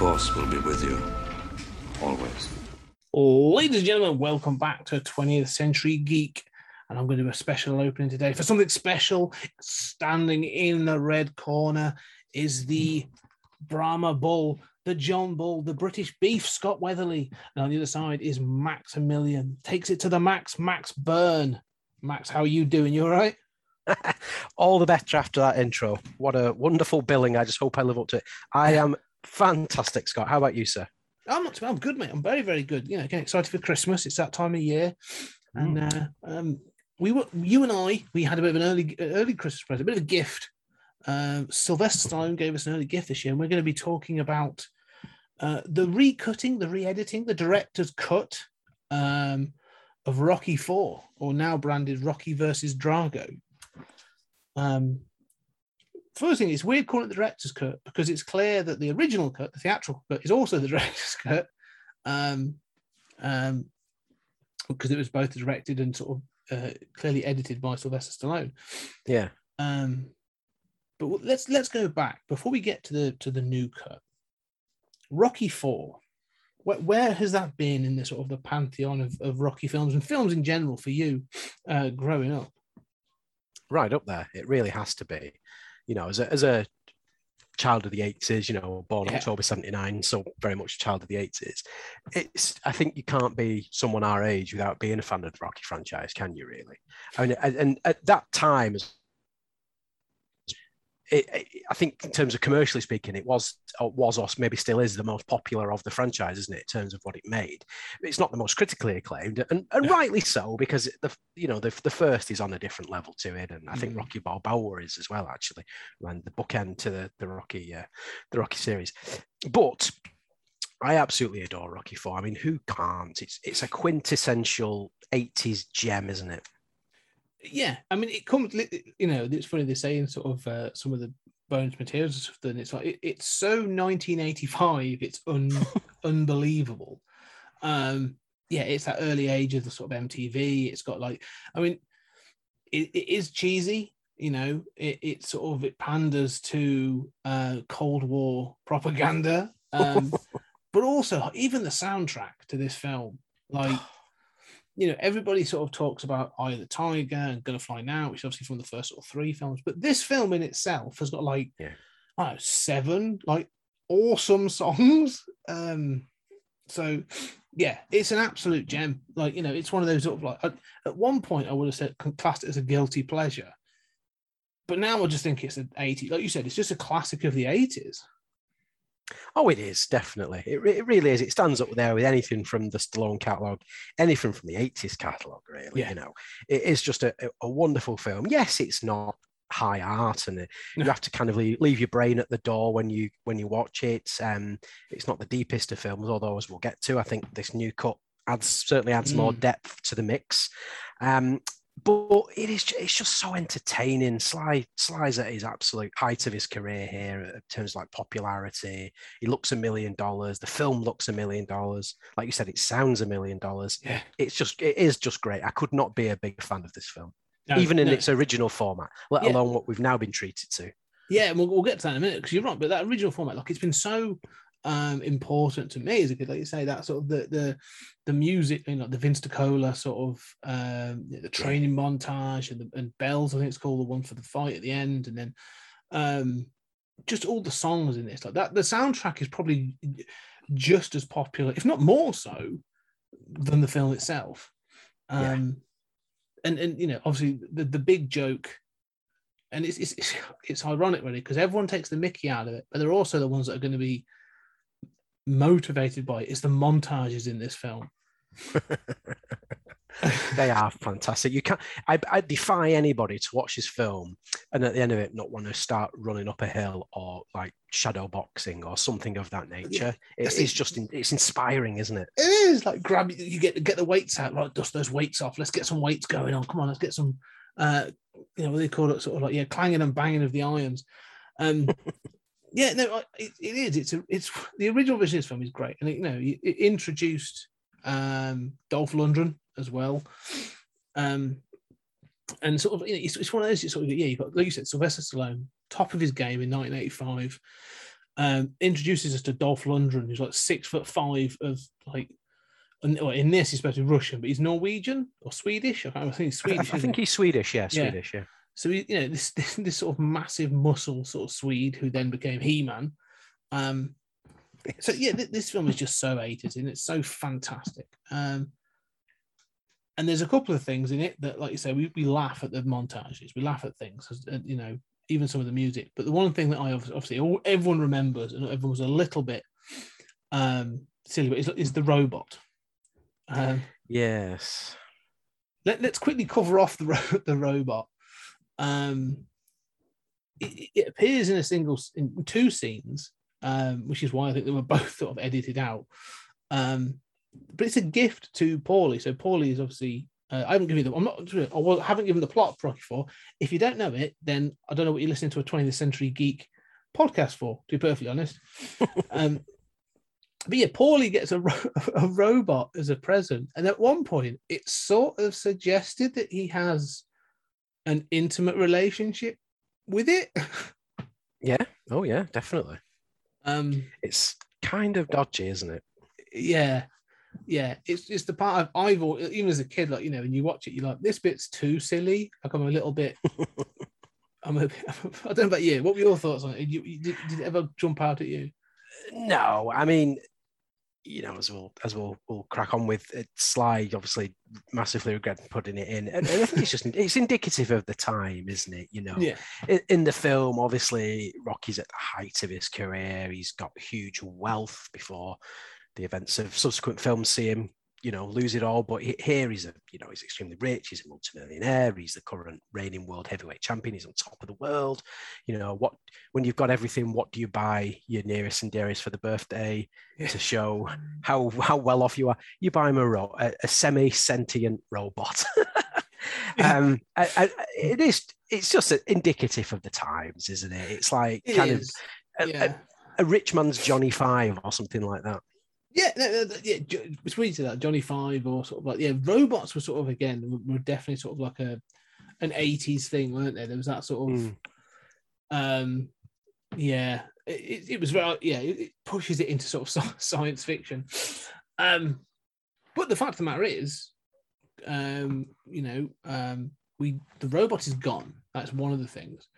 The Force will be with you. Always. Ladies and gentlemen, welcome back to 20th Century Geek. And I'm going to do a special opening today for something special. Standing in the red corner is the Brahma Bull, the John Bull, the British Beef, Scott Weatherly. And on the other side is Maximilian. Takes it to the max, Max Byrne. Max, how are you doing? You all right? all the better after that intro. What a wonderful billing. I just hope I live up to it. I am fantastic, Scott. How about you, sir? I'm not. I'm good, mate. I'm very, very good. You know, getting excited for Christmas. It's that time of year. And uh, um, we were, you and I, we had a bit of an early, early Christmas present, a bit of a gift. Uh, Sylvester Stallone gave us an early gift this year, and we're going to be talking about uh, the recutting, the re-editing, the director's cut um, of Rocky Four, or now branded Rocky versus Drago. Um, first thing, it's weird calling it the director's cut because it's clear that the original cut, the theatrical cut, is also the director's cut. Um, um, because it was both directed and sort of uh, clearly edited by Sylvester Stallone. Yeah. Um, but let's let's go back before we get to the to the new cut. Rocky Four, where, where has that been in the sort of the pantheon of, of Rocky films and films in general for you uh, growing up? Right up there. It really has to be. You know, as a as a child of the 80s, you know, born Yeah. October 79, so very much a child of the 80s. It's I think you can't be someone our age without being a fan of the Rocky franchise, can you really? I mean, and, and at that time, it, it, I think in terms of commercially speaking, it was or was or maybe still is the most popular of the franchise, isn't it? In terms of what it made, it's not the most critically acclaimed, and, and rightly so because the you know the, the first is on a different level to it, and I think Mm. Rocky Balboa is as well actually, and the bookend to the the Rocky uh, the Rocky series, but. I absolutely adore Rocky Four. I mean, who can't? It's it's a quintessential '80s gem, isn't it? Yeah, I mean, it comes. You know, it's funny they're saying sort of uh, some of the bones materials and stuff. Then it's like it, it's so 1985. It's un, unbelievable. Um, yeah, it's that early age of the sort of MTV. It's got like, I mean, it, it is cheesy. You know, it, it sort of it panders to uh, Cold War propaganda, um, but also even the soundtrack to this film, like you know, everybody sort of talks about Eye of the Tiger and Gonna Fly Now, which is obviously from the first sort of three films. But this film in itself has got like, Yeah. I don't know, seven like awesome songs. Um, so yeah, it's an absolute gem. Like, you know, it's one of those sort of like, at, at one point I would have said classed it as a guilty pleasure. But now I just think it's an 80, like you said, it's just a classic of the 80s. Oh, it is definitely. It, it really is. It stands up there with anything from the Stallone catalog, anything from the '80s catalog. Really, Yeah. you know, it is just a, a wonderful film. Yes, it's not high art, and uh, you have to kind of leave, leave your brain at the door when you when you watch it. Um, it's not the deepest of films, although as we'll get to, I think this new cut adds certainly adds more Mm. depth to the mix. Um, but it is it's just so entertaining. Sly Sly's at his absolute height of his career here uh, in terms of like popularity. He looks a million dollars. The film looks a million dollars. Like you said, it sounds a million dollars. Yeah. It's just it is just great. I could not be a big fan of this film, No, even in no. its original format, let Yeah. alone what we've now been treated to. Yeah, and we'll, we'll get to that in a minute because you're right. But that original format, like, it's been so um important to me a kid. Like you say, that sort of the the the music, you know, the Vince DiCola sort of um the training montage and the and bells. I think it's called the one for the fight at the end, and then um just all the songs in this like that. The soundtrack is probably just as popular, if not more so, than the film itself. Yeah. Um, and and you know, obviously the the big joke and it's it's, it's ironic really because everyone takes the Mickey out of it, but they're also the ones that are going to be motivated by it. It's the montages in this film. they are fantastic. You can't. I, I defy anybody to watch this film and at the end of it not want to start running up a hill or like shadow boxing or something of that nature. It, that's it's just it's inspiring, isn't it? It is like grab you get get the weights out, like dust those weights off. Let's get some weights going on. Come on, let's get some uh you know what they call it, sort of like yeah, clanging and banging of the irons. Um yeah, no, it, it is. It's a it's the original version of film is great. And it, you know, it, introduced um Dolph Lundgren as well. Um and sort of you know, it's, it's one of those it's sort of yeah, you've got like you said, Sylvester Stallone, top of his game in 1985 um, introduces us to Dolph Lundgren, who's like six foot five of like. and- well, in this, he's supposed to be Russian, but he's Norwegian or Swedish. I, I think he's Swedish. I think he? he's Swedish. Yeah, Yeah. Swedish. Yeah. So. You know, this, this this sort of massive muscle sort of Swede who then became He Man. Um, so yeah, th- this film is just so 80s and it's so fantastic. Um, and there's a couple of things in it that, like you say, we, we laugh at the montages, we laugh at things, uh, you know, even some of the music. But the one thing that I obviously all, everyone remembers and everyone was a little bit um, silly, but is, is the robot. Um, Yes. let, us quickly cover off the ro- the robot. Um, it, it appears in a single in two scenes, um, which is why I think they were both sort of edited out. Um, but it's a gift to Paulie. So Paulie is obviously. Uh, I haven't given you the. I'm not. I haven't given the plot for Rocky Four. If you don't know it, then I don't know what you're listening to a 20th Century Geek podcast for. To be perfectly honest. um, but yeah, Paulie gets a, ro- a robot as a present, and at one point, it's sort of suggested that he has an intimate relationship with it. Yeah. Oh yeah, definitely. um, It's kind of dodgy, isn't it? yeah, yeah, it's it's the part of I've even as a kid, like you know, when you watch it, you're like, this bit's too silly. Like I'm a little bit. I'm a. I don't know about you. What were your thoughts on it? You- did, did it ever jump out at you? No, I mean, you know, as we'll as we'll we'll crack on with it, Sly obviously massively regret putting it in, and, and I think it's just it's indicative of the time, isn't it? You know, Yeah, in, in the film, obviously Rocky's at the height of his career. He's got huge wealth before the events of subsequent films see him, you know, lose it all. But here he's a, you know, he's extremely rich. He's a multimillionaire. He's the current reigning world heavyweight champion. He's on top of the world. You know what? When you've got everything, what do you buy your nearest and dearest for the birthday to show how how well off you are? You buy him a ro- a, a semi sentient robot. um, I, I, it is. It's just indicative of the times, isn't it? It's like it kind is. of a, yeah. a, a rich man's Johnny Five or something like that. Yeah, no, no, no, yeah, Jo- it's weird to that Johnny Five or sort of like yeah, robots were sort of again were- definitely sort of like a an eighties thing, weren't they? There was that sort of Mm. um yeah, it, it- was very yeah, it pushes it into sort of science fiction. Um, but the fact of the matter is, um, you know, um, we the robot is gone. That's one of the things.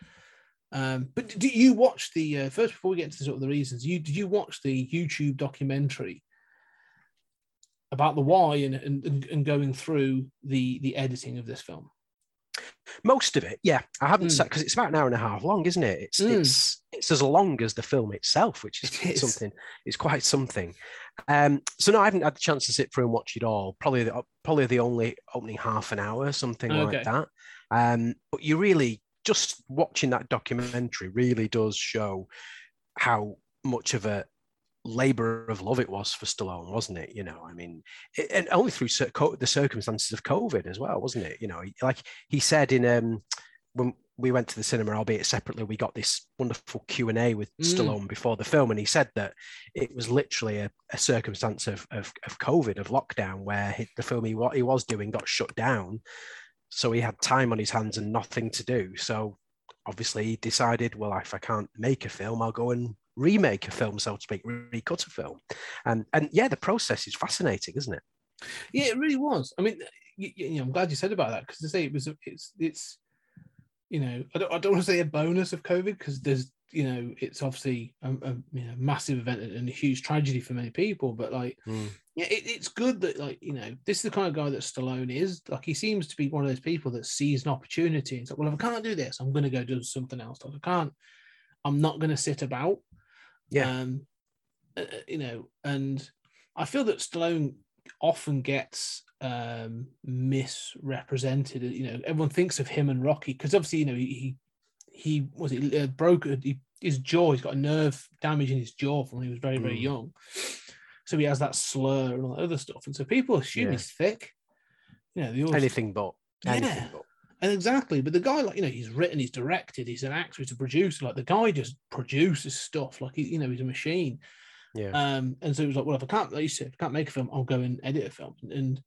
Um, but do you watch the uh, first before we get to the sort of the reasons? You did you watch the YouTube documentary about the why and and, and- going through the the editing of this film? Most of it, yeah. I haven't Mm. sat because it's about an hour and a half long, isn't it? It's Mm. it's it's as long as the film itself, which is It is. something. It's quite something. Um, so no, I haven't had the chance to sit through and watch it all. Probably the, probably the only opening half an hour, something Okay. like that. Um, but you really just watching that documentary really does show how much of a labor of love it was for Stallone, wasn't it? You know, I mean, it, and only through the circumstances of COVID as well, wasn't it? You know, like he said in um when we went to the cinema, albeit separately, we got this wonderful Q and A with Mm. Stallone before the film, and he said that it was literally a, a circumstance of, of of COVID, of lockdown, where he, the film he what he was doing got shut down, so he had time on his hands and nothing to do. So obviously he decided, well, if I can't make a film, I'll go and remake a film, so to speak, recut a film. And and yeah, the process is fascinating, isn't it? Yeah, it really was. I mean, you, you know, I'm glad you said about that because to say it was, it's, it's, you know, I don't, I don't want to say a bonus of COVID because there's, you know, it's obviously a, a you know massive event and a huge tragedy for many people. But like, yeah, it, it's good that like you know this is the kind of guy that Stallone is. Like he seems to be one of those people that sees an opportunity and it's like, well, if I can't do this, I'm going to go do something else. Like I can't, I'm not going to sit about. Yeah. Um, uh, uh, you know, and I feel that Stallone often gets um, misrepresented. You know, everyone thinks of him and Rocky because obviously, you know, he he, he was it uh, broke he, his jaw. He's got a nerve damage in his jaw from when he was very very Mm. young. So he has that slur and all that other stuff, and so people assume Yeah. he's thick. You know, always, Anything but. Anything Yeah. but. and exactly. But the guy, like you know, he's written, he's directed, he's an actor, he's a producer. Like the guy just produces stuff. Like he, you know, he's a machine. Yeah. Um, and so it was like, well, if I can't, like you said, if I can't make a film, I'll go and edit a film. And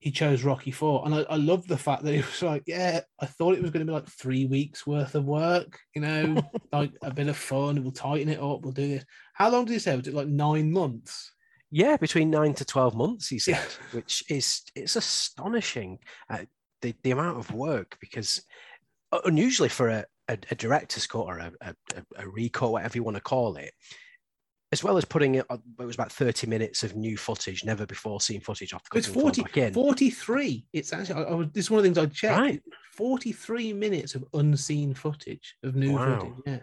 he chose Rocky Four, and I, I love the fact that he was like, yeah, I thought it was going to be like three weeks worth of work, you know, like a bit of fun. We'll tighten it up. We'll do this. How long did he say? Was it like nine months? Yeah, between nine to twelve months, he said, Yeah. which is it's astonishing uh, the the amount of work because unusually for a, a, a director's cut or a, a, a- a recut, whatever you want to call it, as well as putting it, it was about thirty minutes of new footage, never before seen footage off the It's cut 40, back in. 43. It's actually, I, I was, this is one of the things I checked. Right. 43 minutes of unseen footage of new Wow. footage. Yeah.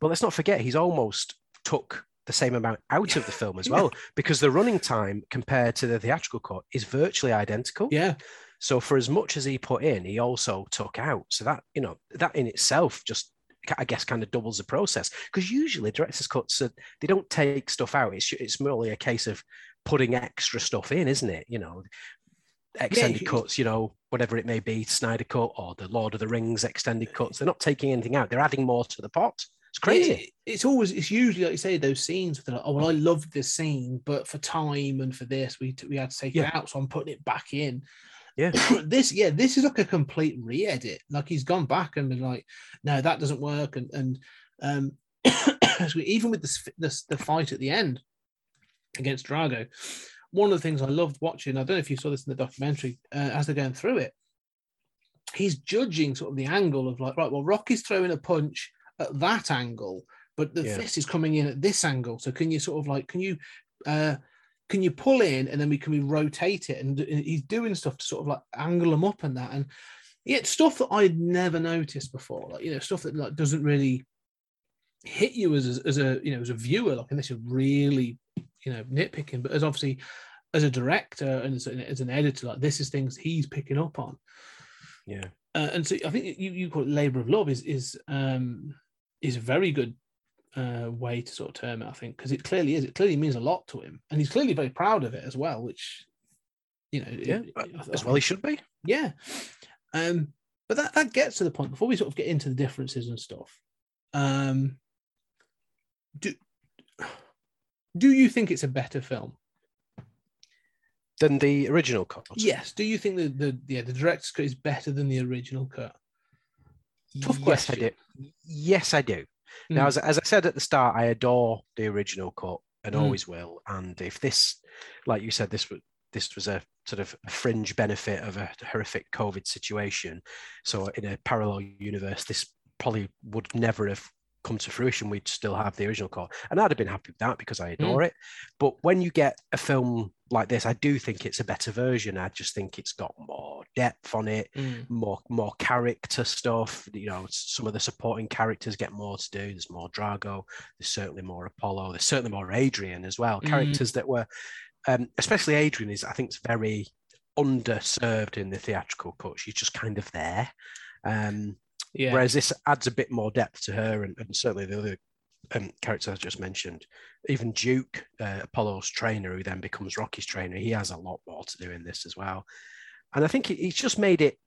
But let's not forget, he's almost took the same amount out of the film as well, because the running time compared to the theatrical cut is virtually identical. Yeah. So for as much as he put in, he also took out. So that you know that in itself just I guess kind of doubles the process because usually director's cuts are, they don't take stuff out. It's it's merely a case of putting extra stuff in, isn't it? You know, extended you- cuts. You know, whatever it may be, Snyder cut or the Lord of the Rings extended cuts. They're not taking anything out. They're adding more to the pot. It's crazy. It- it's always, it's usually like you say, those scenes. They're like, oh, well, I loved this scene, but for time and for this, we, we had to take Yeah. it out. So I'm putting it back in. Yeah. this, yeah, this is like a complete re edit. Like he's gone back and been like, no, that doesn't work. And, and, um, even with this, this, the fight at the end against Drago, one of the things I loved watching, I don't know if you saw this in the documentary, uh, as they're going through it, he's judging sort of the angle of like, right, well, Rocky's throwing a punch at that angle, but the Yeah. fist is coming in at this angle. So can you sort of like, can you, uh, can you pull in and then we can we rotate it? And, and he's doing stuff to sort of like angle them up and that. And yeah, it's stuff that I'd never noticed before, like, you know, stuff that like doesn't really hit you as, a- as a, you know, as a viewer, like, unless you're really, you know, nitpicking, but as obviously as a director and as, an- as an editor, like this is things he's picking up on Yeah. uh, and so I think you, you call it labor of love is is um is a very good uh way to sort of term it I think because it clearly is it clearly means a lot to him and he's clearly very proud of it as well which you know Yeah. it- As well, he should be. yeah um but that that gets to the point before we sort of get into the differences and stuff um do do you think it's a better film Than the original cut. yes do you think the the yeah the director's cut is better than the original cut Tough yes, question. I do. Yes, I do. Now, Mm. as, as I said at the start, I adore the original cut and Mm. always will. And if this, like you said, this was this was a sort of a fringe benefit of a horrific COVID situation. So in a parallel universe, this probably would never have come to fruition. We'd still have the original cut, and I'd have been happy with that because I adore it. But when you get a film like this, I do think it's a better version. I just think it's got more depth on it Mm. more more character stuff. You know, some of the supporting characters get more to do. There's more Drago. There's certainly more Apollo. There's certainly more Adrian as well. Mm. Characters that were, um, especially Adrian, is I think is very underserved in the theatrical cut. She's just kind of there. Um, yeah Whereas this adds a bit more depth to her, and, and certainly the other um, characters I just mentioned. Even Duke, uh, Apollo's trainer, who then becomes Rocky's trainer, he has a lot more to do in this as well. And I think he- he's just made it.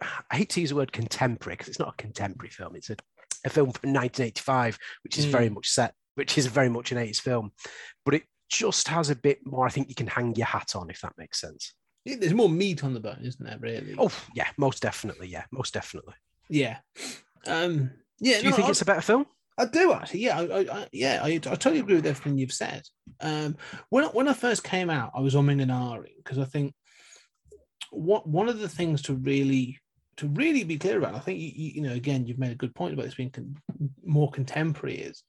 I hate to use the word contemporary because it's not a contemporary film. It's a, a film from 1985, which is very much set, which is very much an 80s film, but it just has a bit more. I think you can hang your hat on if that makes sense. There's more meat on the bone, isn't there? Really? Oh yeah, most definitely. Yeah, most definitely. Yeah, um, yeah. Do you no, think I, it's a better film? I do actually. Yeah, I, I, I yeah, I, I totally agree with everything you've said. Um, when I- when I first came out, I was umming and ahhing because I think what one of the things to really to really be clear about, I think you, you, you know, again, you've made a good point about this being con- more contemporary. Is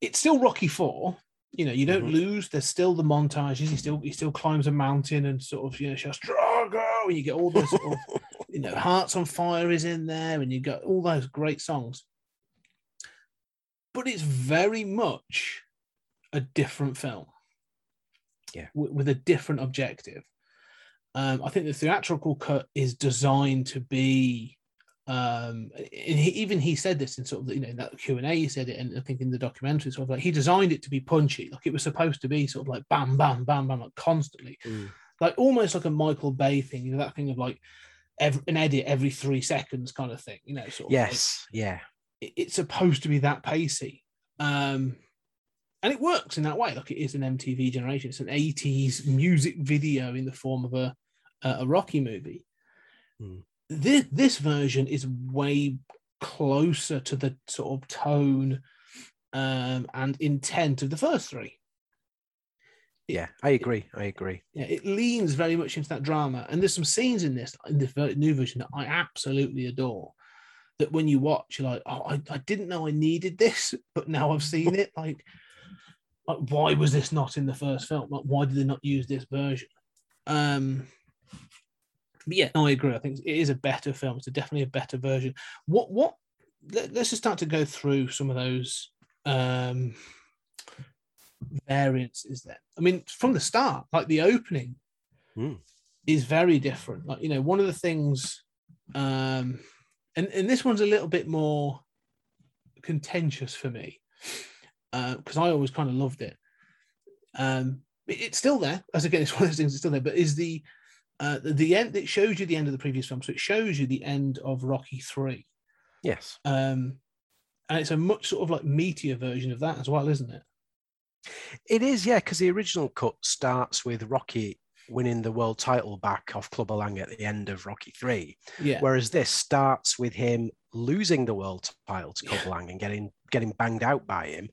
it's still Rocky Four. You know, you don't Mhm. lose. There's still the montages. He still he still climbs a mountain and sort of you know shouts Drago, and you get all those sort of you know Hearts on Fire is in there, and you got all those great songs. But it's very much a different film. Yeah. w- with a different objective. Um, I think the theatrical cut is designed to be, um, and he, even he said this in sort of you know that Q and A. He said it, and I think in the documentary, sort of like he designed it to be punchy, like it was supposed to be sort of like bam, bam, bam, bam, like constantly, Mm. like almost like a Michael Bay thing, you know that thing of like every, an edit every three seconds kind of thing, you know, sort of like- Yes, yeah, it- it's supposed to be that pacey. Um, and it works in that way. Like it is an MTV generation. It's an 80s music video in the form of a a, a Rocky movie. Hmm. This this version is way closer to the sort of tone um, and intent of the first three. yeah. I agree. I agree. Yeah, it leans very much into that drama, and there's some scenes in this in the new version that I absolutely adore. That when you watch, you're like, oh, I, I didn't know I needed this, but now I've seen it. Like, like, why was this not in the first film? Like, why did they not use this version? Um, but yeah, no, I agree. I think it is a better film. It's a definitely a better version. What what? Let, us just start to go through some of those um variances. Then, I mean, from the start, like the opening Hmm. is very different. Like you know, one of the things, um, and and this one's a little bit more contentious for me uh, because I always kind of loved it. Um, it- it's still there. As again, it's one of those things. It's still there, but is the uh, the, end? It shows you the end of the previous film, so it shows you the end of Rocky Three, Yes. um, and it's a much sort of like meatier version of that as well, isn't it? It is, yeah, because the original cut starts with Rocky winning the world title back off Clubber Lang at the end of Rocky 3. Yeah, Whereas this starts with him losing the world title to Clubber Lang and getting getting banged out by him.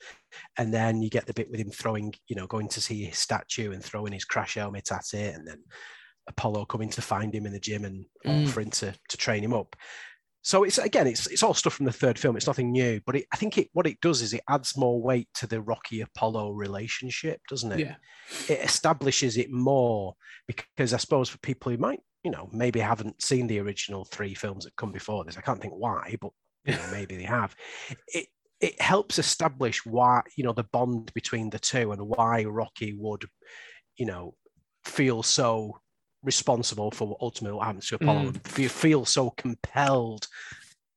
And then you get the bit with him throwing, you know, going to see his statue and throwing his crash helmet at it. And then Apollo coming to find him in the gym and Mm. offering to, to train him up. So it's again, it's it's all stuff from the third film. It's nothing new, but it, I think it what it does is it adds more weight to the Rocky Apollo relationship, doesn't it? yeah, it establishes it more because I suppose for people who might, you know, maybe haven't seen the original three films that come before this, I can't think why, but you know, maybe they have. It it helps establish why, you know, the bond between the two and why Rocky would, you know, feel so responsible for what ultimately what happens to Apollo Mm. and feel, so compelled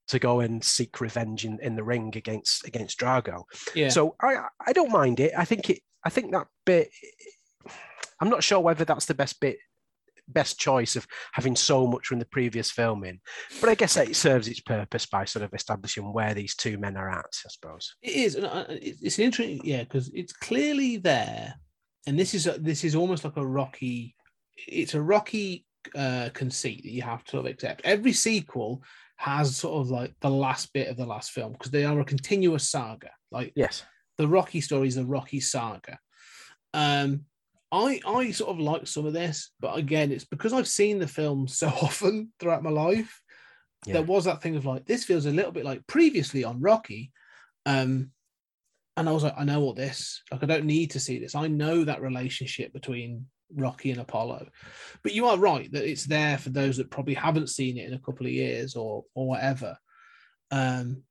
to go and seek revenge in, in the ring against against Drago. yeah. So I I don't mind it. I think it. I think that bit. I'm not sure whether that's the best bit, best choice of having so much from the previous film in, but I guess it serves its purpose by sort of establishing where these two men are at. I suppose. It is, it- it's interesting, yeah, because it's clearly there, and this is a, this is almost like a rocky. It's a rocky uh, conceit that you have to sort of accept. Every sequel has sort of like the last bit of the last film because they are a continuous saga. Like Yes. the Rocky story is a Rocky saga. Um, I I sort of like some of this, but again, it's because I've seen the film so often throughout my life. Yeah. There was that thing of like this feels a little bit like previously on Rocky, um, and I was like, I know all this. Like I don't need to see this. I know that relationship between Rocky and Apollo. But you are right that it's there for those that probably haven't seen it in a couple of years or or whatever. Um,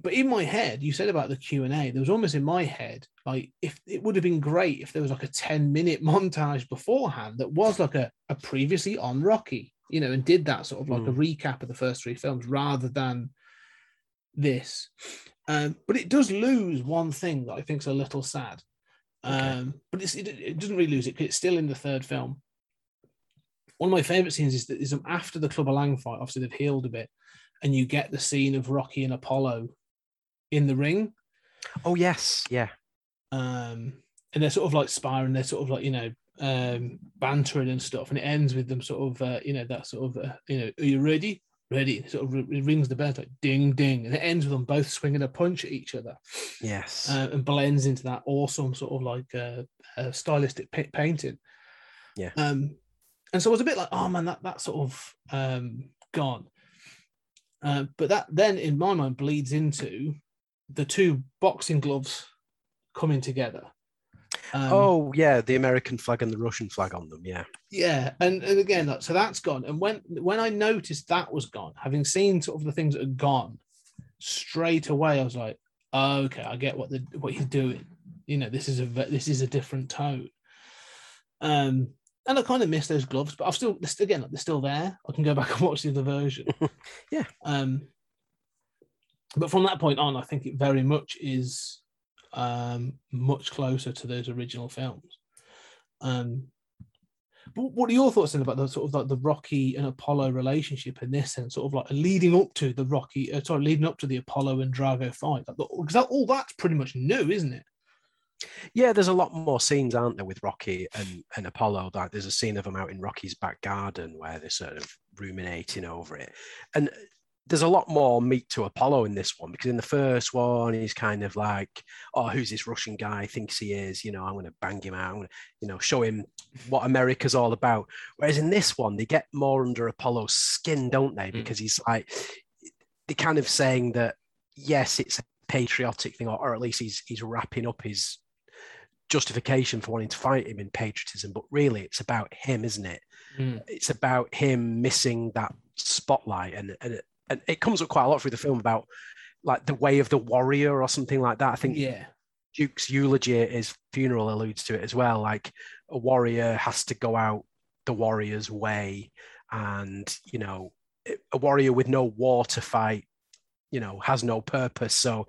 but in my head, you said about the Q and A. There was almost in my head like if it would have been great if there was like a ten minute montage beforehand that was like a, a previously on Rocky, you know, and did that sort of like a recap of the first three films rather than this. Um, but it does lose one thing that I think is a little sad. Okay. Um, but it's, it, it doesn't really lose it. it's still in the third film. One of my favorite scenes is that is after the Clubber Lang fight. Obviously, they've healed a bit, and you get the scene of Rocky and Apollo in the ring, Oh yes. Yeah. um, and they're sort of like sparring. They're sort of like you know um, bantering and stuff, and it ends with them sort of uh, you know that sort of uh, you know, are you ready? Ready. It sort of it rings the bell like ding ding, and it ends with them both swinging a punch at each other. Yes. uh, and blends into that awesome sort of like uh, uh, stylistic pa- painting. Yeah. Um, and so I was a bit like, oh man, that that's sort of um, gone. Uh, but that then, in my mind, bleeds into the two boxing gloves coming together. Um, oh yeah, the American flag and the Russian flag on them. Yeah. yeah, and, and again, so that's gone. And when when I noticed that was gone, having seen sort of the things that are gone, straight away I was like, oh, okay, I get what the what he's doing. You know, this is a this is a different tone. Um, and I kind of miss those gloves, but I've still again they're still there. I can go back and watch the other version. Yeah. Um, but from that point on, I think it very much is um much closer to those original films. Um, what are your thoughts then about the sort of like the Rocky and Apollo relationship in this and sort of like leading up to the Rocky, uh, sorry, leading up to the Apollo and Drago fight? Because that, all that's pretty much new, isn't it? Yeah, there's a lot more scenes, aren't there, with Rocky and, and Apollo? Like there's a scene of them out in Rocky's back garden where they're sort of ruminating over it. And there's a lot more meat to Apollo in this one because in the first one he's kind of like, oh, who's this Russian guy? Thinks he is, you know, I'm going to bang him out, I'm gonna, you know, show him what America's all about. Whereas in this one, they get more under Apollo's skin, don't they? Because he's like, they're kind of saying that yes, it's a patriotic thing, or, or at least he's he's wrapping up his justification for wanting to fight him in patriotism, but really it's about him, isn't it? Mm. It's about him missing that spotlight, and and and it comes up quite a lot through the film about like the way of the warrior or something like that. I think Yeah. Duke's eulogy at his funeral alludes to it as well. Like a warrior has to go out the warrior's way, and you know, a warrior with no war to fight, you know, has no purpose. So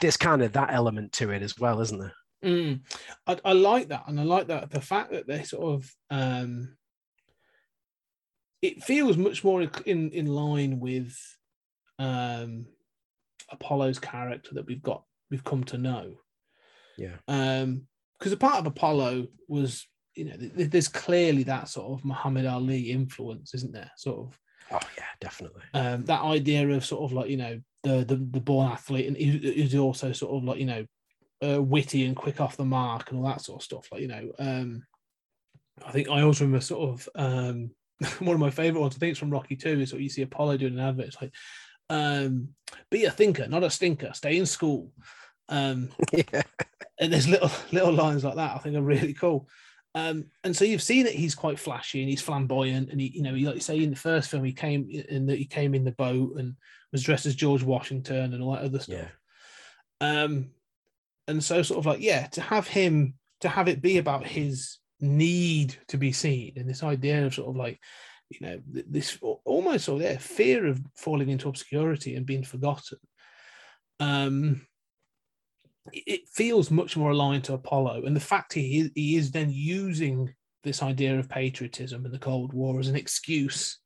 there's kind of that element to it as well, isn't there? Mm. I, I like that, and I like that the fact that they sort of um, it feels much more in in line with um, Apollo's character that we've got we've come to know. Yeah. Um, because a part of Apollo was you know th- there's clearly that sort of Muhammad Ali influence, isn't there? Sort of Oh yeah, definitely. um, that idea of sort of like you know the the, the born athlete and he- he's also sort of like you know uh, witty and quick off the mark and all that sort of stuff like you know um i think i also remember sort of um one of my favorite ones i think it's from rocky 2 is what you see apollo doing an advert it's like um be a thinker not a stinker stay in school um yeah. and there's little little lines like that I think are really cool. Um, and so you've seen that he's quite flashy and he's flamboyant, and he, you know, he, like you say in the first film, he came in that he came in the boat and was dressed as George Washington and all that other stuff. Yeah. Um, and so sort of like yeah, to have him to have it be about his need to be seen and this idea of sort of like you know this almost of yeah, fear of falling into obscurity and being forgotten. Um, it- it feels much more aligned to Apollo, and the fact he is, he is then using this idea of patriotism and the Cold War as an excuse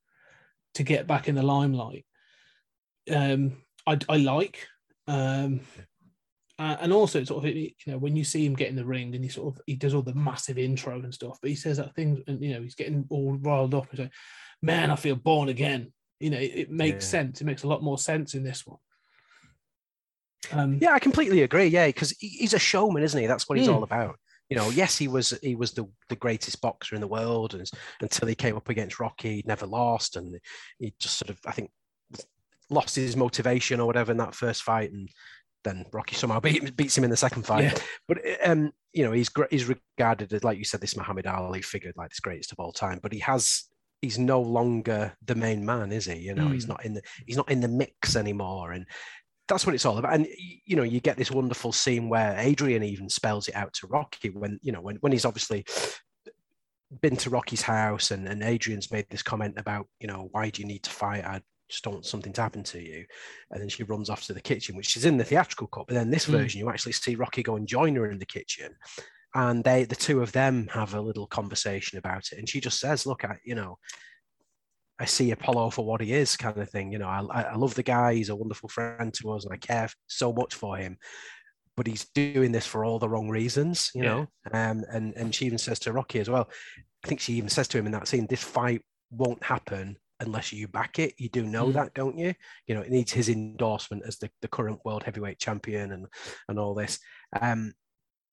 to get back in the limelight. Um, I, I like, um, uh, and also sort of you know when you see him get in the ring and he sort of he does all the massive intro and stuff, but he says that thing and you know he's getting all riled up and saying, "Man, I feel born again." You know, it, it makes Yeah. sense. It makes a lot more sense in this one. Um, Yeah, I completely agree. Yeah, because he's a showman, isn't he? That's what he's Mm. all about. You know, yes, he was he was the, the greatest boxer in the world, and until he came up against Rocky, he'd never lost, and he just sort of, I think, lost his motivation or whatever in that first fight, and then Rocky somehow beat, beats him in the second fight. Yeah. But um, you know, he's he's regarded as, like you said, this Muhammad Ali figure, like this greatest of all time. But he has he's no longer the main man, is he? You know, he's Mm. not in the he's not in the mix anymore, and that's what it's all about. And you know, you get this wonderful scene where Adrian even spells it out to Rocky when you know when when he's obviously been to Rocky's house and, and Adrian's made this comment about, you know, why do you need to fight? I just don't want something to happen to you. And then she runs off to the kitchen, which is in the theatrical cut. But then this Mm. version, you actually see Rocky go and join her in the kitchen. And they the two of them have a little conversation about it. And she just says, Look, I, you know, I see Apollo for what he is, kind of thing. You know, I, I love the guy. He's a wonderful friend to us, and I care so much for him. But he's doing this for all the wrong reasons, you Yeah. know. Um, and and she even says to Rocky as well. I think she even says to him in that scene, "This fight won't happen unless you back it. You do know Mm. that, don't you? You know, it needs his endorsement as the, the current world heavyweight champion and and all this." Um,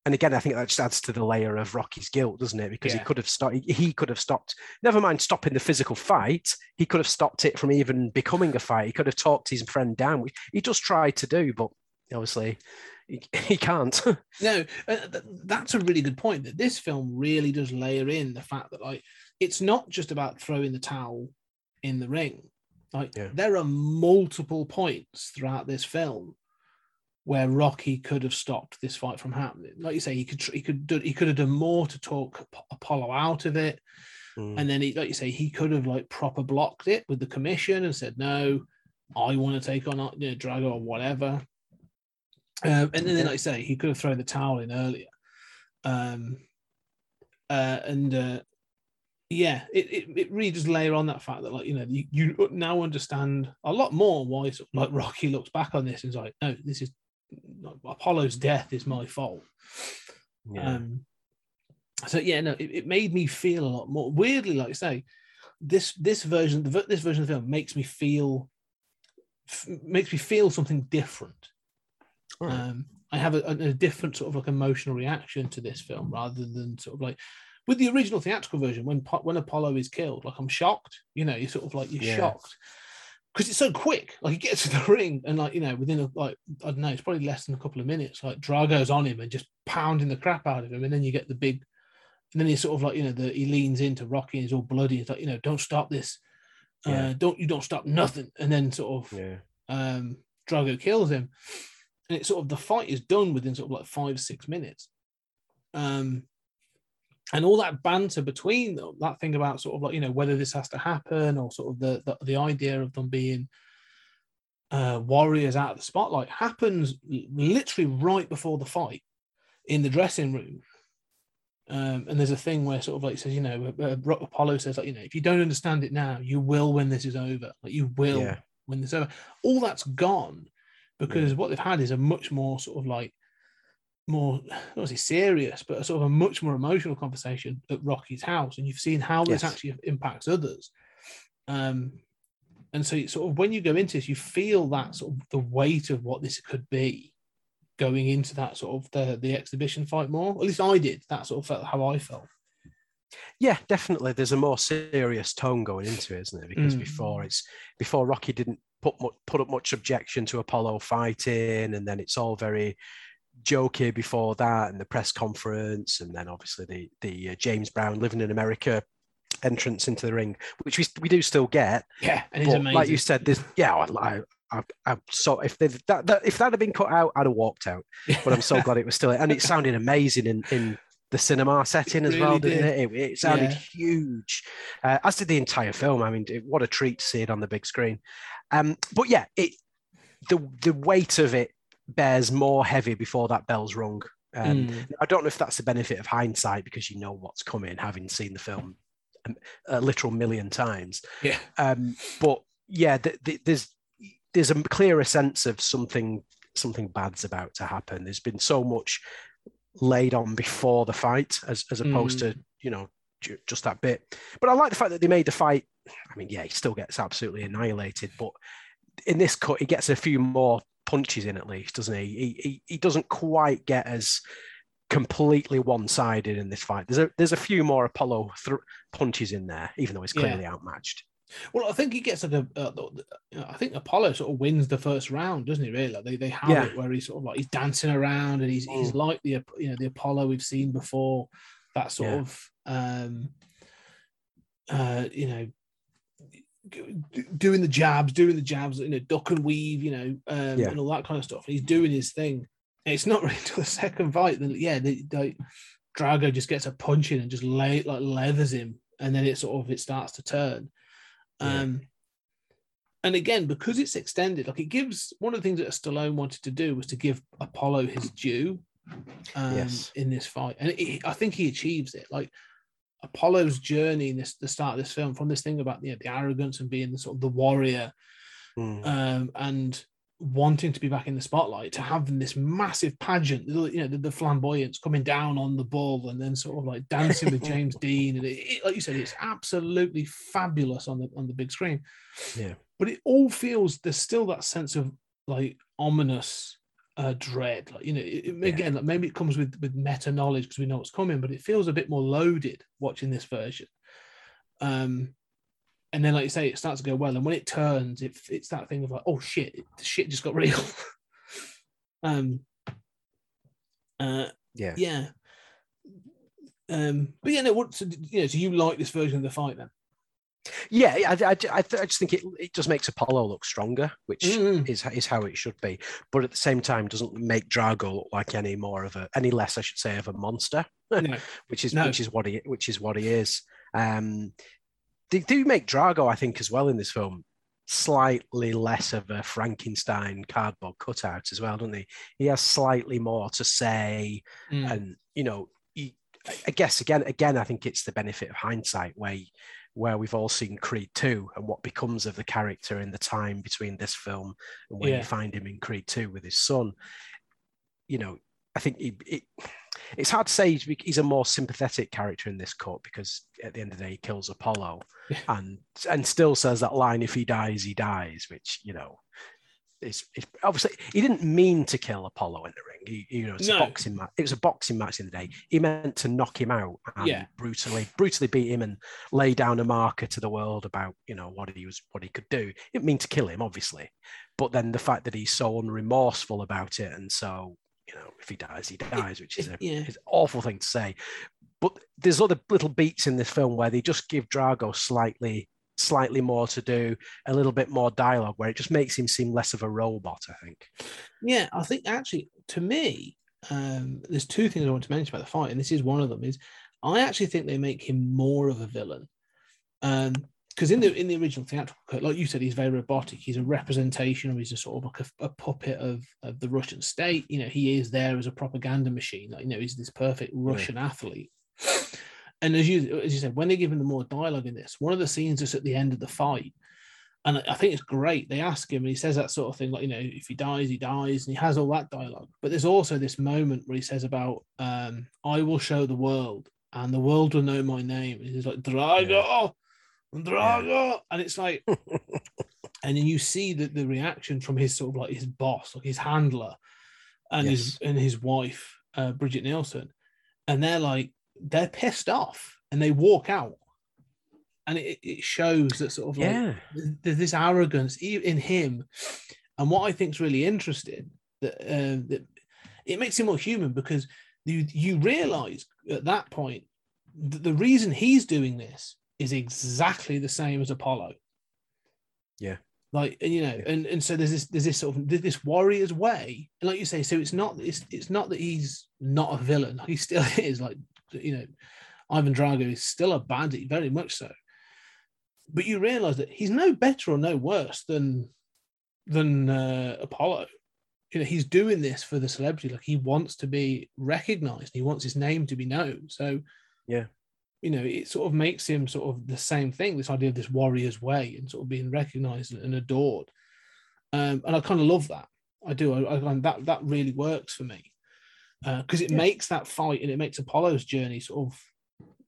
and again, I think that just adds to the layer of Rocky's guilt, doesn't it? Because Yeah. he could have stopped. He could have stopped. Never mind stopping the physical fight. He could have stopped it from even becoming a fight. He could have talked his friend down, which he just tried to do, but obviously he, he can't. No, uh, th- that's a really good point. That this film really does layer in the fact that like it's not just about throwing the towel in the ring. Like Yeah. there are multiple points throughout this film where Rocky could have stopped this fight from happening. Like you say, he could he could do, he could have done more to talk Apollo out of it, Mm. and then he, like you say, he could have like proper blocked it with the commission and said no, I want to take on you know, Drago or whatever. Um, and then, like I say, he could have thrown the towel in earlier. Um, uh, and uh, yeah, it, it, it really does layer on that fact that like you know you, you now understand a lot more why sort of, like Rocky looks back on this and is like, no, this is like, Apollo's death is my fault. yeah. Um, so yeah, no, it, it made me feel a lot more weirdly, like I say, this this version, the, this version of the film makes me feel f- makes me feel something different. Right. Um, I have a, a different sort of like emotional reaction to this film rather than sort of like with the original theatrical version when when Apollo is killed, like I'm shocked. You know, you're sort of like you're Yeah. shocked because it's so quick. Like he gets to the ring and like you know within a, like I don't know, it's probably less than a couple of minutes. Like Drago's on him and just pounding the crap out of him, and then you get the big, and then he's sort of like you know the he leans into Rocky and he's all bloody. He's like you know don't stop this, Yeah. uh, don't you don't stop nothing, and then sort of yeah. um, Drago kills him, and it's sort of the fight is done within sort of like five six minutes, um, and all that banter between them, that thing about sort of like you know whether this has to happen or sort of the the, the idea of them being uh, warriors out of the spotlight happens literally right before the fight in the dressing room. Um, and there's a thing where sort of like says, you know, uh, uh, Apollo says, like, you know, if you don't understand it now, you will when this is over. Like you will Yeah. when this is over. All that's gone because what they've had is a much more sort of like more, don't say serious, but a sort of a much more emotional conversation at Rocky's house. And you've seen how this actually impacts others. Um, and so sort of when you go into this, you feel that sort of the weight of what this could be going into that sort of the, the exhibition fight more. At least I did. That sort of felt how I felt. Yeah, definitely. There's a more serious tone going into it, isn't it? Because Mm. before it's before Rocky didn't put much, put up much objection to Apollo fighting, and then it's all very jokey before that, and the press conference, and then obviously the the uh, James Brown living in America entrance into the ring, which we we do still get. Yeah, and it's But amazing. like you said, this yeah, I, I, I so if that, that if that had been cut out, I'd have walked out. But I'm so glad it was still, and it sounded amazing in in the cinema setting It as well, really didn't did. it? it? It sounded Yeah. huge, uh, as did the entire film. I mean, it- what a treat to see it on the big screen. Um, but yeah, it the the weight of it bears more heavy before that bell's rung. Um, Mm. I don't know if that's the benefit of hindsight because you know what's coming, having seen the film a, a literal million times. Yeah. Um, but yeah, th- th- there's there's a clearer sense of something something bad's about to happen. There's been so much laid on before the fight, as as opposed to you know ju- just that bit. But I like the fact that they made the fight. I mean, yeah, he still gets absolutely annihilated, but in this cut, he gets a few more punches in at least, doesn't he? He he, he doesn't quite get as completely one-sided in this fight. There's a there's a few more Apollo thr punches in there, even though he's Yeah. clearly outmatched. Well, I think he gets like a. Uh, I think Apollo sort of wins the first round, doesn't he? Really, like they, they have Yeah. it where he's sort of like he's dancing around and he's he's Mm. like the you know the Apollo we've seen before. That sort Yeah. of um, uh, you know, doing the jabs, doing the jabs, you know, duck and weave, you know, um, Yeah. and all that kind of stuff. And he's doing his thing. And it's not really until the second fight that yeah, the, Drago just gets a punch in and just lay like leathers him, and then it sort of it starts to turn. Yeah. Um, and again, because it's extended, like it gives one of the things that Stallone wanted to do was to give Apollo his due um, Yes. in this fight, and it, I think he achieves it. Like Apollo's journey in this, the start of this film, from this thing about you know, the arrogance and being the sort of the warrior, Mm. um, and wanting to be back in the spotlight, to having this massive pageant, you know, the, the flamboyance coming down on the bull, and then sort of like dancing with James Dean, and it, it- like you said, it's absolutely fabulous on the on the big screen. Yeah. but it all feels there's still that sense of like ominous uh, dread. Like you know, it, Yeah. again, like maybe it comes with with meta knowledge because we know what's coming, but it feels a bit more loaded watching this version. Um, and then, like you say, it starts to go well, and when it turns, it, it's that thing of like, oh shit, the shit just got real. um, uh, Yeah. yeah. Um, but yeah, no. What? So, you know, so you like this version of the fight then? Yeah, I, I, I, just think it, it just makes Apollo look stronger, which Mm. is is how it should be. But at the same time, doesn't make Drago look like any more of a any less, I should say, of a monster, No. which is No. which is what he which is what he is. Um, they do make Drago, I think, as well in this film, slightly less of a Frankenstein cardboard cutout as well, doesn't he? He has slightly more to say, Mm. and you know, he, I guess again, again, I think it's the benefit of hindsight, where where we've all seen Creed two and what becomes of the character in the time between this film and when Yeah. you find him in Creed two with his son. You know, I think he, it, it's hard to say he's, he's a more sympathetic character in this cut because at the end of the day he kills Apollo Yeah. and and still says that line if he dies he dies which you know is, is obviously he didn't mean to kill Apollo in the ring he, you know it's No. a boxing match it was a boxing match in the day he meant to knock him out and Yeah. brutally brutally beat him and lay down a marker to the world about you know what he was what he could do It didn't mean to kill him obviously but then the fact that he's so unremorseful about it and so you know if he dies he dies which is a yeah. is an awful thing to say. But there's other little beats in this film where they just give Drago slightly, slightly more to do, a little bit more dialogue, where it just makes him seem less of a robot. I think. Yeah, I think actually, to me, um, there's two things I want to mention about the fight, and this is one of them. Is I actually think they make him more of a villain, because in the in the original theatrical cut, like you said, he's very robotic. He's a representation, or he's a sort of like a, a puppet of, of the Russian state. You know, he is there as a propaganda machine. Like you know, he's this perfect Russian athlete. And as you as you said, when they give him the more dialogue in this, one of the scenes is at the end of the fight, and I think it's great. They ask him, and he says that sort of thing, like you know, if he dies, he dies, and he has all that dialogue. But there's also this moment where he says about, um, "I will show the world, and the world will know my name." And he's like, "Drago, Drago," and it's like, and then you see that the reaction from his sort of like his boss, like his handler, and his and his wife, uh, Brigitte Nielsen, and they're like, they're pissed off, and they walk out. And it, it shows that sort of like Yeah. there's this arrogance in him, and what I think is really interesting that uh, that it makes him more human because you you realize at that point that the reason he's doing this is exactly the same as Apollo. Yeah. Like and you know, and, and so there's this there's this sort of this warrior's way, and like you say, so it's not it's it's not that he's not a villain. He still is like you know, Ivan Drago is still a bandit, very much so. But you realize that he's no better or no worse than than uh, Apollo. You know, he's doing this for the celebrity. Like he wants to be recognized. He wants his name to be known. So Yeah. you know, it sort of makes him sort of the same thing. This idea of this warrior's way and sort of being recognized and adored. Um, and I kind of love that. I do. I, I that that really works for me because it Yeah. makes that fight and it makes Apollo's journey sort of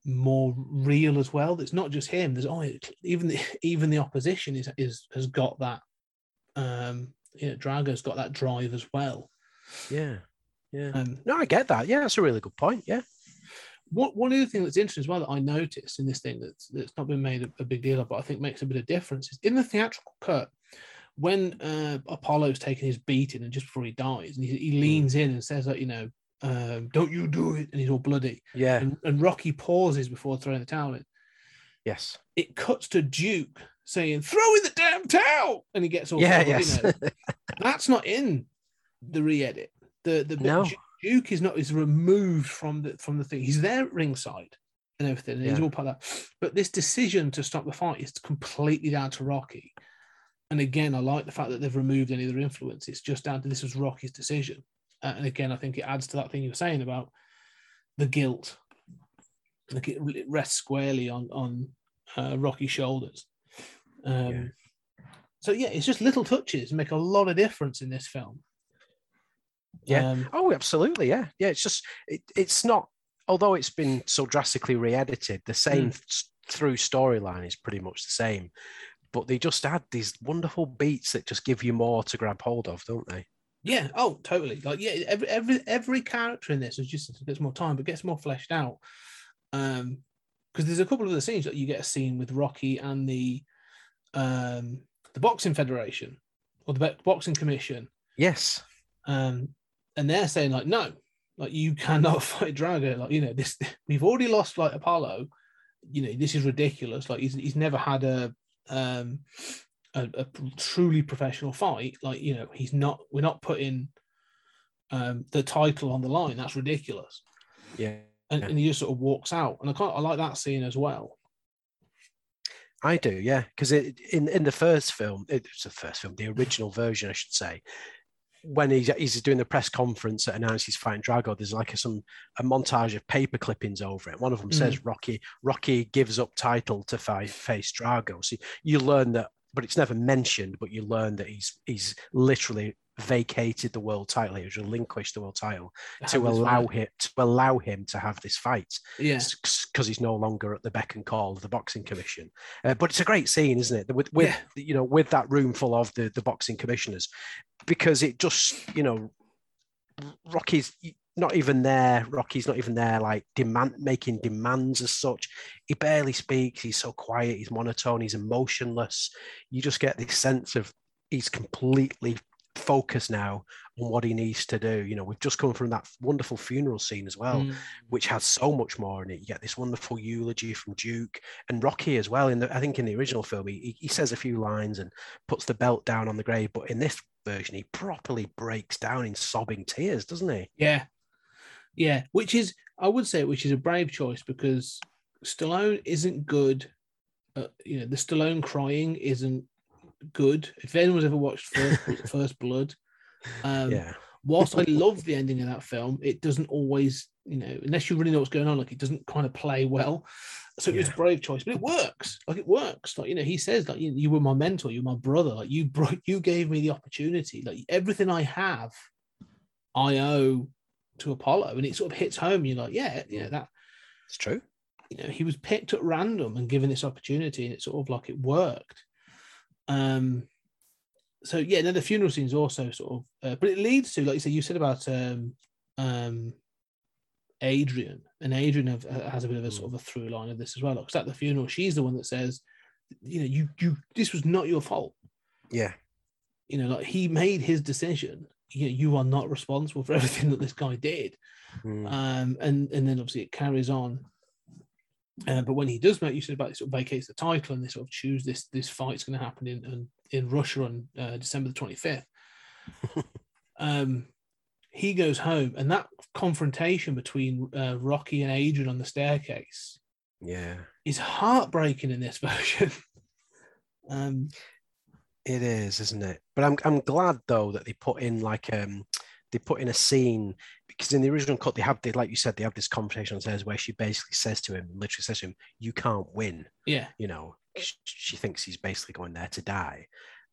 more real as well. It's not just him. There's oh, it- even the even the opposition is is has got that. Um, you know, Drago's got that drive as well. Yeah. Yeah. Um, No, I get that. Yeah, that's a really good point. Yeah. One one other thing that's interesting as well that I noticed in this thing that's that's not been made a, a big deal of, but I think makes a bit of difference is in the theatrical cut when uh, Apollo's taking his beating and just before he dies, and he, he leans in and says that you know, um, "Don't you do it," and he's all bloody, Yeah. and, and Rocky pauses before throwing the towel in. Yes. It cuts to Duke saying, "Throw in the damn towel," and he gets all Yeah. Yes. that's not in the re-edit. The the No. Duke, is not is removed from the from the thing. He's there at ringside and everything. And he's all part of that. But this decision to stop the fight is completely down to Rocky. And again, I like the fact that they've removed any other influence. It's just down to this was Rocky's decision. Uh, and again, I think it adds to that thing you were saying about the guilt. Like it, it rests squarely on on uh, Rocky's shoulders. Um, Yeah. So yeah, it's just little touches make a lot of difference in this film. Yeah. Um, Oh, absolutely. Yeah. Yeah. It's just, it, it's not, although it's been so drastically re edited, the same s- through storyline is pretty much the same. But they just add these wonderful beats that just give you more to grab hold of, don't they? Yeah. Oh, totally. Like, yeah, every every every character in this is just gets more time, but gets more fleshed out. Um, because there's a couple of the scenes that you get a scene with Rocky and the um the boxing federation or the boxing commission. Yes. Um, and they're saying like, no, like you cannot fight Drago. Like, you know, this we've already lost like Apollo. you know, this is ridiculous. Like he's he's never had a um a, a truly professional fight. Like you know, he's not. We're not putting um the title on the line. That's ridiculous. Yeah. And, and he just sort of walks out. And I kind I like that scene as well. I do, yeah, because it in in the first film, it's the first film, the original version, I should say. When he's he's doing the press conference that announces he's fighting Drago, there's like a, some a montage of paper clippings over it. One of them says Rocky Rocky gives up title to fight face Drago. So you learn that, but it's never mentioned. But you learn that he's he's literally vacated the world title. He's relinquished the world title to allow him to allow him to have this fight Yeah. because he's no longer at the beck and call of the boxing commission. Uh, but it's a great scene, isn't it? With, with you know, with that room full of the the boxing commissioners, because it just you know, Rocky's not even there. Rocky's not even there, like demand making demands as such. He barely speaks. He's so quiet. He's monotone. He's emotionless. You just get this sense of he's completely focused now on what he needs to do. You know, we've just come from that wonderful funeral scene as well Mm. which has so much more in it. You get this wonderful eulogy from Duke and Rocky as well. In the, I think in the original film, he, he says a few lines and puts the belt down on the grave, but in this version, he properly breaks down in sobbing tears, doesn't he? Yeah. Yeah. Which is, I would say, which is a brave choice because Stallone isn't good. Uh, you know, the Stallone crying isn't good. If anyone's ever watched First, First Blood, um, yeah, whilst I love the ending of that film, it doesn't always, you know, unless you really know what's going on, like it doesn't kind of play well. So it's a Yeah. brave choice, but it works. Like it works. Like you know, he says, like you, you were my mentor, you're my brother. Like you brought, you gave me the opportunity. Like everything I have, I owe to Apollo, and it sort of hits home. You're like, yeah, you know that. it's true. You know, he was picked at random and given this opportunity, and it's sort of like it worked. Um, so yeah, no, the funeral scene is also sort of, uh, but it leads to, like you said, you said about um, um, Adrian, and Adrian have, has a bit of a sort of a through line of this as well. Because at the funeral, she's the one that says, you know, you you this was not your fault. Yeah, You know, like he made his decision. You you are not responsible for everything that this guy did. Mm. Um, and and then obviously it carries on. Uh, but when he does make, you said about sort of vacates the title and they sort of choose this this fight's going to happen in, in in Russia on uh, December the twenty fifth. um, he goes home, and that confrontation between uh, Rocky and Adrian on the staircase yeah, is heartbreaking in this version. um, it is, isn't it? But I'm I'm glad though that they put in like um they put in a scene because in the original cut they have they like you said they have this conversation on stairs where she basically says to him, literally says to him, "You can't win." yeah, you know, she thinks he's basically going there to die.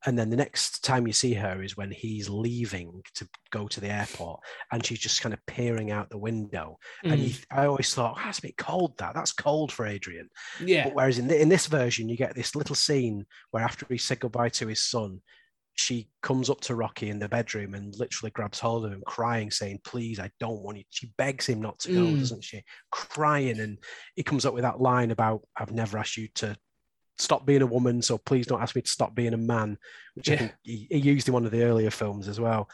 And then the next time you see her is when he's leaving to go to the airport and she's just kind of peering out the window. And Mm. you, I always thought, oh, that's a bit cold, that. That's cold for Adrian. yeah, But whereas in, the, in this version, you get this little scene where after he said goodbye to his son, she comes up to Rocky in the bedroom and literally grabs hold of him, crying, saying, Please, I don't want you. She begs him not to go, Mm. doesn't she? Crying. And he comes up with that line about, I've never asked you to stop being a woman, so please don't ask me to stop being a man, which I think he, he used in one of the earlier films as well.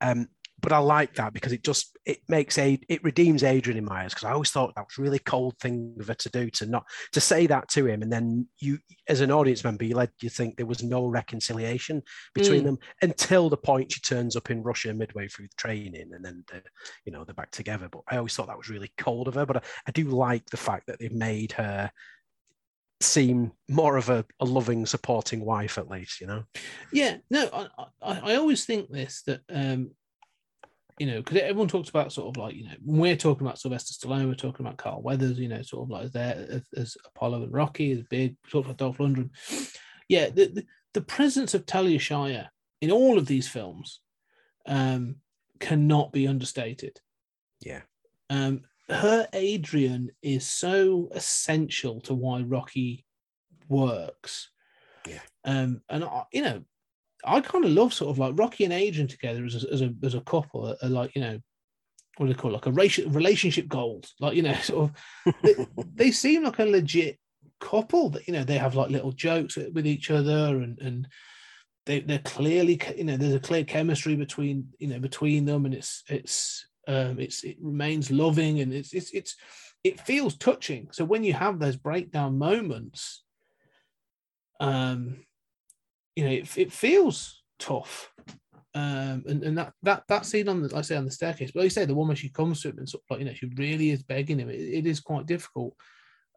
Um, but I like that because it just it makes a it redeems Adrian in my eyes because I always thought that was a really cold thing of her to do to not to say that to him and then you as an audience member you led you think there was no reconciliation between Mm. them until the point she turns up in Russia midway through the training and then the, you know they're back together but I always thought that was really cold of her but I, I do like the fact that they've made her seem more of a, a loving supporting wife at least you know Yeah, no, I, I, I always think this that um, you know, because everyone talks about sort of like you know when we're talking about Sylvester Stallone, we're talking about Carl Weathers, you know, sort of like there as, as Apollo and Rocky, as big, sort of like Dolph Lundgren. Yeah, the, the the presence of Talia Shire in all of these films um, cannot be understated. yeah Um, her Adrian is so essential to why Rocky works. Yeah. Um, and I, you know, I kind of love sort of like Rocky and Adrian together as a, as a, as a couple are, like, you know, what do they call it? like a racial relationship goals? Like, you know, sort of, they, they seem like a legit couple that, you know, they have like little jokes with each other and, and they, they're clearly, you know, there's a clear chemistry between, you know, between them and it's, it's, um, it's, it remains loving and it's, it's, it's, it feels touching. So when you have those breakdown moments, um, you know, it, it feels tough. Um, and, and that that that scene on the like I say on the staircase, but like you say the woman she comes to him and sort of like you know she really is begging him. It, it is quite difficult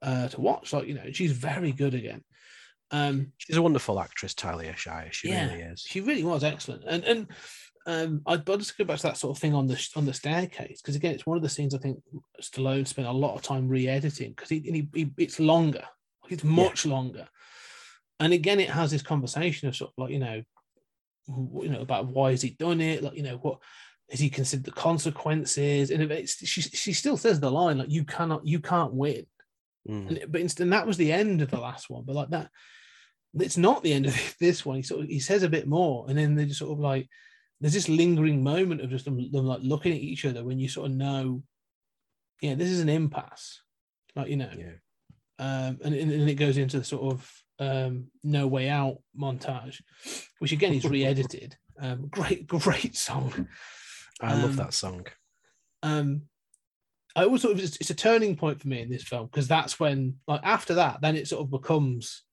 uh, to watch. Like you know she's very good again. Um, She's a wonderful actress, Talia Shire. She yeah, really is. She really was excellent. And and um, I'd just go back to that sort of thing on the on the staircase because again, it's one of the scenes I think Stallone spent a lot of time re-editing because he, he, he it's longer, it's much longer. And again, it has this conversation of sort of like you know, you know about why has he done it? Like you know what has he considered the consequences? And it's, she she still says the line like you cannot you can't win. Mm. And, but instead, that was the end of the last one. But like that, it's not the end of this one. He sort of he says a bit more, and then they just sort of like there's this lingering moment of just them, them like looking at each other when you sort of know, yeah, this is an impasse, like you know, Yeah. um, and, and it goes into the sort of um, no way out montage, which again is re-edited. Um, great, great song. I love Um, that song. um I always thought it was, it's a turning point for me in this film because that's when like after that then it sort of becomes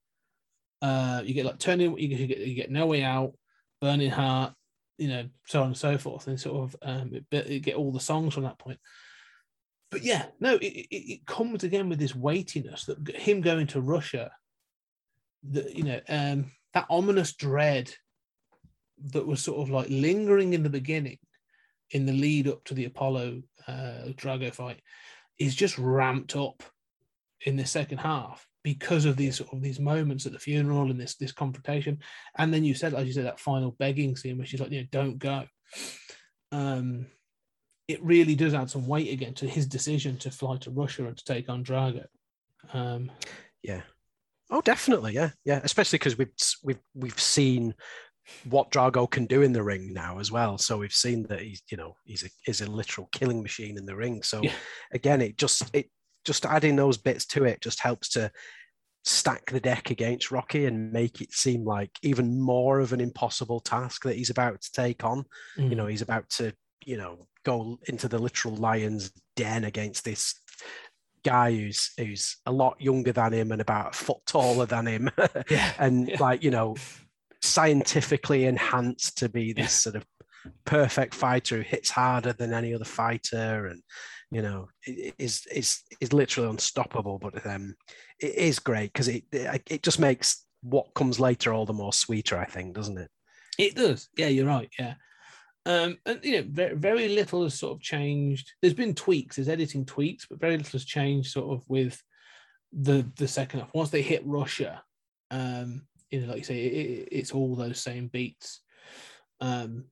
uh you get like turning you get, you get no way out burning heart you know so on and so forth and sort of um it, you get all the songs from that point. But yeah no it, it, it comes again with this weightiness that him going to Russia that you know um that ominous dread that was sort of like lingering in the beginning in the lead up to the Apollo uh, Drago fight is just ramped up in the second half because of these sort of these moments at the funeral and this this confrontation. And then you said, as you said, that final begging scene where she's like, you know, don't go. Um, it really does add some weight again to his decision to fly to Russia and to take on Drago. Um, Yeah. Oh, definitely. Yeah, yeah. Especially because we've we've we've seen what Drago can do in the ring now as well. So we've seen that he's you know he's a he's a literal killing machine in the ring. So Yeah. again, it just it just adding those bits to it just helps to stack the deck against Rocky and make it seem like even more of an impossible task that he's about to take on. You know, mm. he's about to you know go into the literal lion's den against this guy who's who's a lot younger than him and about a foot taller than him Yeah, and yeah. like you know scientifically enhanced to be this sort of perfect fighter who hits harder than any other fighter and you know is is is literally unstoppable but um it is great because it it it just makes what comes later all the more sweeter i think doesn't it It does. Yeah, you're right. Yeah. Um, and you know, very, very little has sort of changed. There's been tweaks, there's editing tweaks, but very little has changed sort of with the the second half. Once they hit Russia, um, you know, like you say, it, it- it's all those same beats. Um,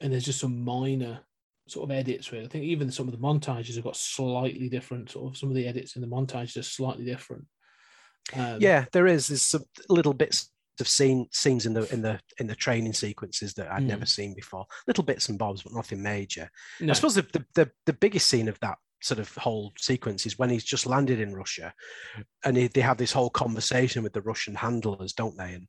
and there's just some minor sort of edits with. I think even some of the montages have got slightly different, sort of some of the edits in the montages are slightly different. Um, yeah there is there's some little bits of scene scenes in the in the in the training sequences that i'd Mm. never seen before little bits and bobs but nothing major no, I suppose the, the, the, the biggest scene of that sort of whole sequence is when he's just landed in Russia and he, they have this whole conversation with the Russian handlers, don't they? And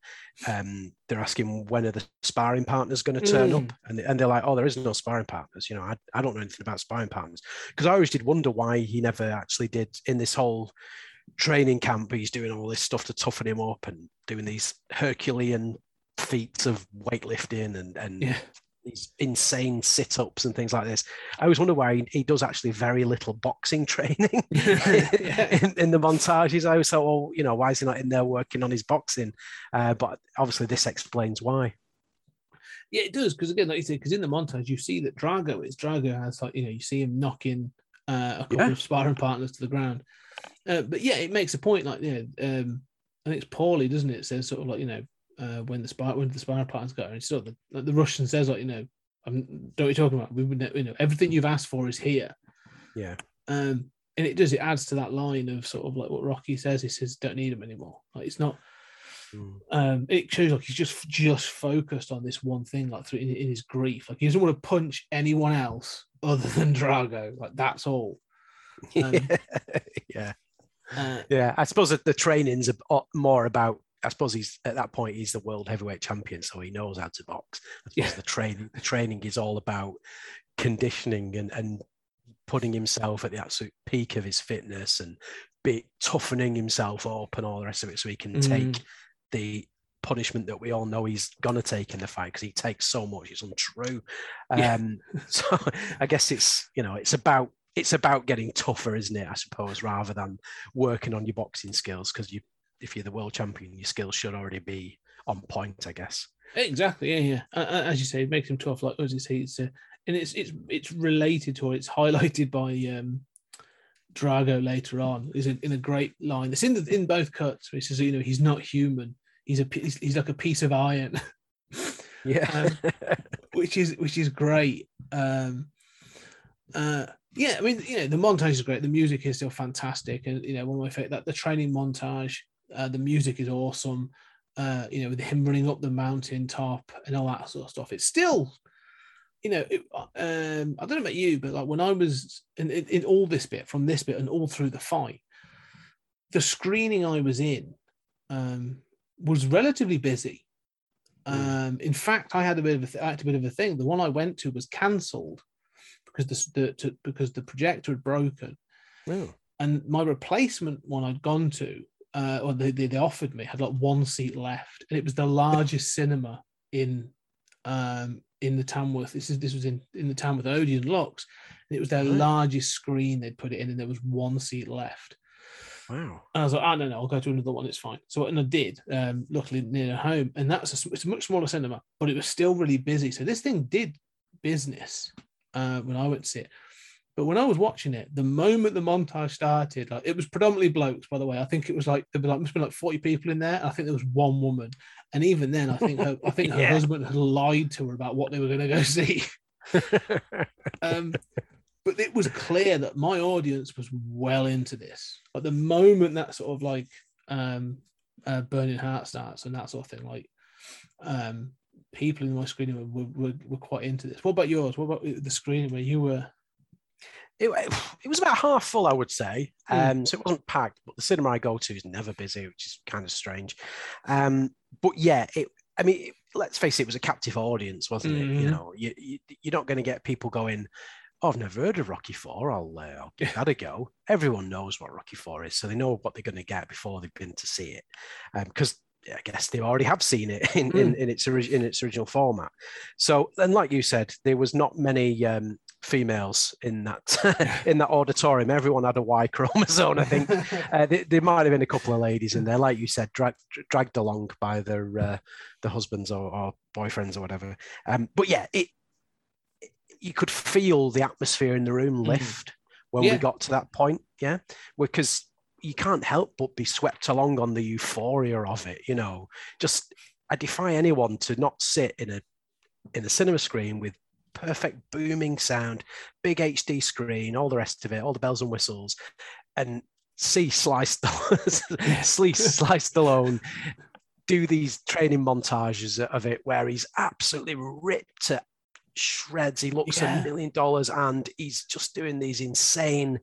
um, they're asking when are the sparring partners going to turn Mm. up? And, and they're like, oh, there is no sparring partners. You know, I, I don't know anything about sparring partners because I always did wonder why he never actually did in this whole training camp. He's doing all this stuff to toughen him up and doing these Herculean feats of weightlifting and, and Yeah. These insane sit-ups and things like this. I always wonder why he, he does actually very little boxing training in, in the montages. I always thought, well, you know, why is he not in there working on his boxing? Uh, but obviously, this explains why. Yeah, it does because again, like you said, because in the montage you see that Drago is Drago has like you know you see him knocking uh, a couple Yeah. of sparring partners to the ground. Uh, but yeah, it makes a point like yeah, um, I think it's Paulie, doesn't it? It says sort of like you know uh, when the spy when the sparring partners go, and it's sort of the, like the Russian says like you know I'm don't know you're talking about. We would you know everything you've asked for is here. Yeah. Um, and it does it adds to that line of sort of like what Rocky says. He says don't need him anymore. Like it's not Mm. um, it shows like he's just just focused on this one thing, like through in, in his grief. Like he doesn't want to punch anyone else other than Drago. Like that's all. Um, yeah. Uh, Yeah. I suppose that the training's a- o- more about. I suppose he's at that point he's the world heavyweight champion, so he knows how to box. Yeah. the training the training is all about conditioning and and putting himself at the absolute peak of his fitness and be toughening himself up and all the rest of it so he can Mm. take the punishment that we all know he's gonna take in the fight because he takes so much it's untrue Yeah. um so i guess it's you know it's about it's about getting tougher isn't it i suppose rather than working on your boxing skills because you if you're the world champion your skills should already be on point i guess Exactly, yeah, yeah. As you say, it makes him tough. Like as you say, it's uh, and it's it's it's related to or it's highlighted by um Drago later on. Is in, a great line. It's in the, in both cuts. Which is you know he's not human. He's a he's, he's like a piece of iron, yeah which is which is great. Um, uh, yeah, I mean you know the montage is great. The music is still fantastic, and you know one of my favorite that the training montage. Uh, the music is awesome. Uh, you know, with him running up the mountain top and all that sort of stuff. It's still, you know, it, um, I don't know about you, but like when I was in, in, in all this bit, from this bit and all through the fight, the screening I was in um, was relatively busy. Um, in fact, I had a bit of a, th- I had a bit of a thing. The one I went to was cancelled because the, the to, because the projector had broken Oh. and my replacement one I'd gone to, uh, or they, they, they offered me, had like one seat left, and it was the largest cinema in um in the Tamworth. This is this was in in the Tamworth Odeon Luxe, and it was their Right. largest screen they'd put it in, and there was one seat left. wow And I was like, I oh no, no, I'll go to another one. It's fine. So and I did, um, luckily near home, and that's a, it's a much smaller cinema, but it was still really busy. So this thing did business uh, when I went to see it. But when I was watching it, the moment the montage started, like it was predominantly blokes, by the way. I think it was like there like must be like forty people in there. I think there was one woman, and even then, I think her, I think her Yeah. husband had lied to her about what they were going to go see. Um, but it was clear that my audience was well into this. Like the moment that sort of like um, uh, burning heart starts and that sort of thing, like um, people in my screening were, were, were, were quite into this. What about yours? What about the screening where you were? It, it was about half full, I would say. Hmm. Um, so it wasn't packed, but the cinema I go to is never busy, which is kind of strange. Um, but yeah, it. I mean, it- let's face it, it was a captive audience, wasn't it? You Mhm. know, you, you you're not going to get people going. Oh, I've never heard of Rocky Four. I'll uh, I'll give that a go. Everyone knows what Rocky Four is, so they know what they're going to get before they've been to see it. Because I guess they already have seen it in, in, in its ori- in its original format. So, and like you said, there was not many um, females in that in that auditorium. Everyone had a Y chromosome, I think. Uh, there, there might have been a couple of ladies in there, like you said, dragged dragged along by their uh, their husbands or, or boyfriends or whatever. Um, but yeah, it, it- you could feel the atmosphere in the room Mhm. lift when Yeah. we got to that point. Yeah, because you can't help but be swept along on the euphoria of it. You know, just I defy anyone to not sit in a in a cinema screen with perfect booming sound, big HD screen, all the rest of it, all the bells and whistles, and see Slice Slice Slice Stallone do these training montages of it where he's absolutely ripped to shreds. He looks Yeah. a million dollars and he's just doing these insane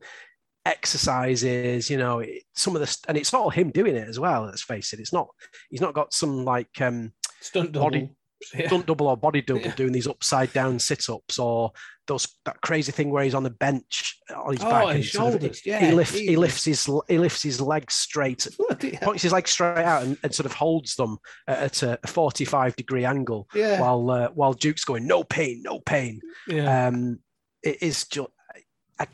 exercises, you know, some of the, and it's not all him doing it as well. Let's face it. It's not, he's not got some like, um, Stunt double. Body- Yeah. stunt double or body double Yeah. doing these upside down sit ups or those that crazy thing where he's on the bench on his Oh, back. and his sort of- shoulders, yeah, he lifts he lifts his he lifts his legs straight, points his legs straight out, and, and sort of holds them at a 45 degree angle Yeah. while uh, while Duke's going no pain, no pain. yeah. Um, it is just. I,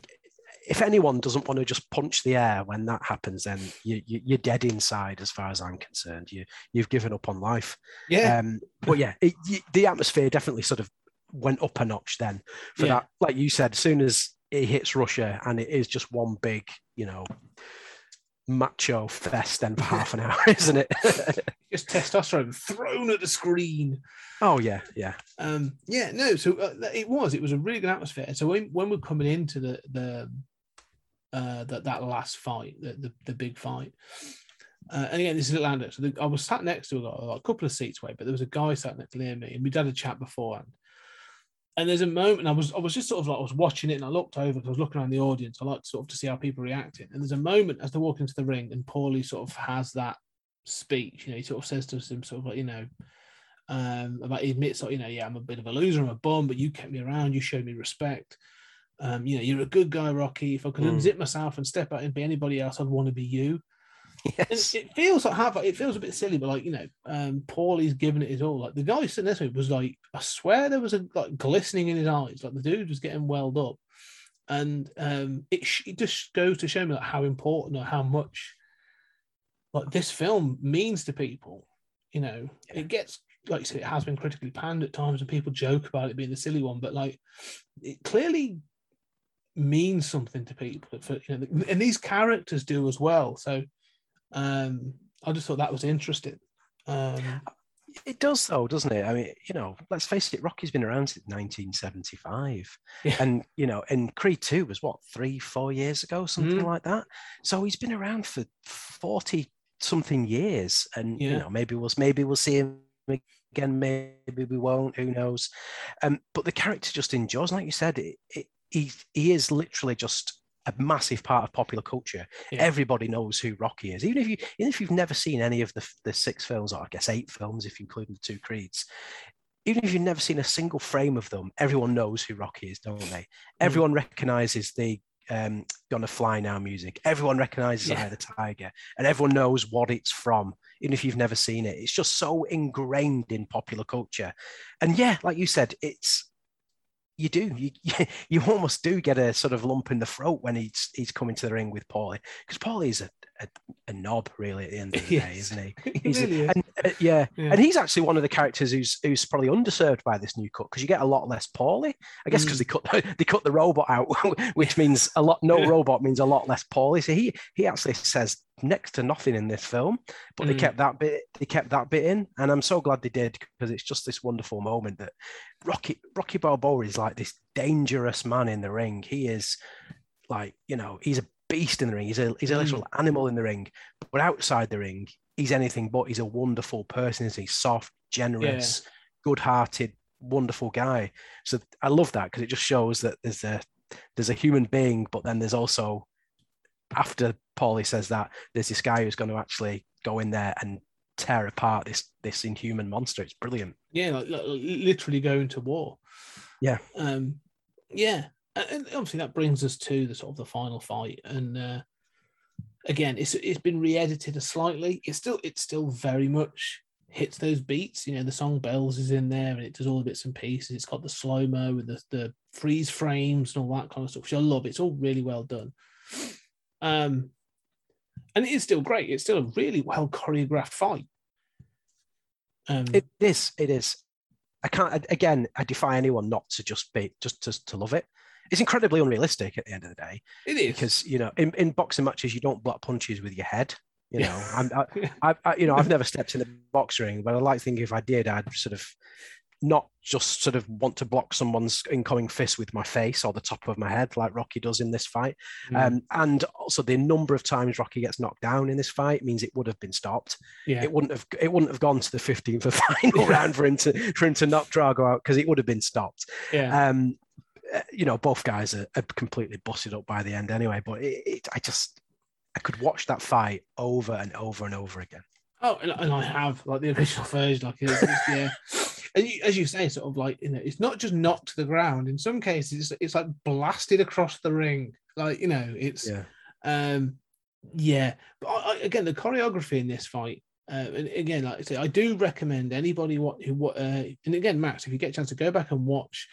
if anyone doesn't want to just punch the air when that happens, then you, you, you're dead inside, as far as I'm concerned. You you've given up on life. yeah. Um, but yeah, it, y- the atmosphere definitely sort of went up a notch then for Yeah. that. Like you said, as soon as it hits Russia and it is just one big, you know, macho fest then for half an hour, isn't it? Just testosterone thrown at the screen. oh yeah, yeah. Um, yeah, no. So uh, it was. It was a really good atmosphere. So when, when we're coming into the the uh, that that last fight, the the, the big fight, uh, and again, this is Atlanta. So the, I was sat next to a, guy, a couple of seats away, but there was a guy sat next near me, and we'd had a chat beforehand. And there's a moment I was I was just sort of like I was watching it, and I looked over because I was looking around the audience. I like sort of to see how people reacting. And there's a moment as they walk into the ring, and Paulie sort of has that speech. You know, he sort of says to him, sort of like, you know, um, about he admits, you know, yeah, I'm a bit of a loser, I'm a bum, but you kept me around, you showed me respect. Um, you know, you're a good guy, Rocky. If I could Mm. unzip myself and step out and be anybody else, I'd want to be you. Yes. it feels like half. It feels a bit silly, but like you know, um, Paulie's giving it his all. Like the guy sitting next to me was like, I swear there was a like glistening in his eyes. Like the dude was getting welled up, and um, it, sh- it just goes to show me like how important or how much like this film means to people. You know, Yeah. it gets like you said, it has been critically panned at times, and people joke about it being the silly one, but like it clearly means something to people. For you know, and these characters do as well. So um, I just thought that was interesting. Um, It does, though, doesn't it? I mean, you know, let's face it, Rocky's been around since 1975. Yeah. And, you know, and Creed 2 was what, three, four years ago, something Mm. like that. So he's been around for 40 something years. And, you know, maybe we'll maybe we'll see him again, maybe we won't, who knows. Um, but the character just endures, like you said, it, it, he, he is literally just a massive part of popular culture. Yeah. Everybody knows who Rocky is, even if you even if you've never seen any of the the six films, or I guess eight films if you include the two creeds. Even if you've never seen a single frame of them, everyone knows who Rocky is, don't they? Everyone recognizes the um, "Gonna Fly Now" music. Everyone recognizes Yeah. "Eye the Tiger," and everyone knows what it's from, even if you've never seen it. It's just so ingrained in popular culture, and yeah, like you said, it's you do you you almost do get a sort of lump in the throat when he's he's coming to the ring with Paulie because Paulie's a, a a knob really at the end of the day, isn't he? He He's a- really is. and, uh, yeah. Yeah. and he's actually one of the characters who's who's probably underserved by this new cut because you get a lot less Paulie. I guess Mm. because they cut they cut the robot out, which means a lot. No Yeah. robot means a lot less Paulie. So he he actually says next to nothing in this film, but they Mm. kept that bit they kept that bit in, and I'm so glad they did because it's just this wonderful moment that Rocky Rocky Balboa is like this dangerous man in the ring. He is like you know he's a beast in the ring. He's a he's a Mm. literal animal in the ring, but outside the ring, he's anything but. He's a wonderful person. Isn't he? Soft, generous, good-hearted, wonderful guy. So I love that because it just shows that there's a there's a human being, but then there's also after Paulie says that there's this guy who's going to actually go in there and tear apart this this inhuman monster. It's brilliant. yeah, like, like, literally going to war. Yeah. Um, yeah, and obviously that brings us to the sort of the final fight, and uh, again, it's it's been re-edited slightly. It's still it's still very much hits those beats. You know, the song "Bells" is in there, and it does all the bits and pieces. It's got the slow mo with the the freeze frames and all that kind of stuff, which I love. It's all really well done. Um, and it is still great. It's still a really well choreographed fight. Um, It is. It is. I can't. Again, I defy anyone not to just be just to, to love it. It's incredibly unrealistic at the end of the day it is because you know in, in boxing matches you don't block punches with your head. You know, I'm, I, I, you know, I've never stepped in a box ring, but I like thinking if I did, I'd sort of not just sort of want to block someone's incoming fist with my face or the top of my head like Rocky does in this fight. Mm. Um, and also the number of times Rocky gets knocked down in this fight means it would have been stopped. yeah. It wouldn't have it wouldn't have gone to the 15th of final round for him to for him to knock Drago out because it would have been stopped. yeah. Um, uh, you know, both guys are, are completely busted up by the end anyway. But it, it, I just I could watch that fight over and over and over again. Oh, and, and I have like the original version, like it's, it's- yeah. As you say, sort of like you know, it's not just knocked to the ground. In some cases, it's, it's like blasted across the ring. Like you know, it's Yeah. um, yeah. But I, I, again, the choreography in this fight, uh, and again, like I say, I do recommend anybody what who what, uh, and again, Max, if you get a chance to go back and watch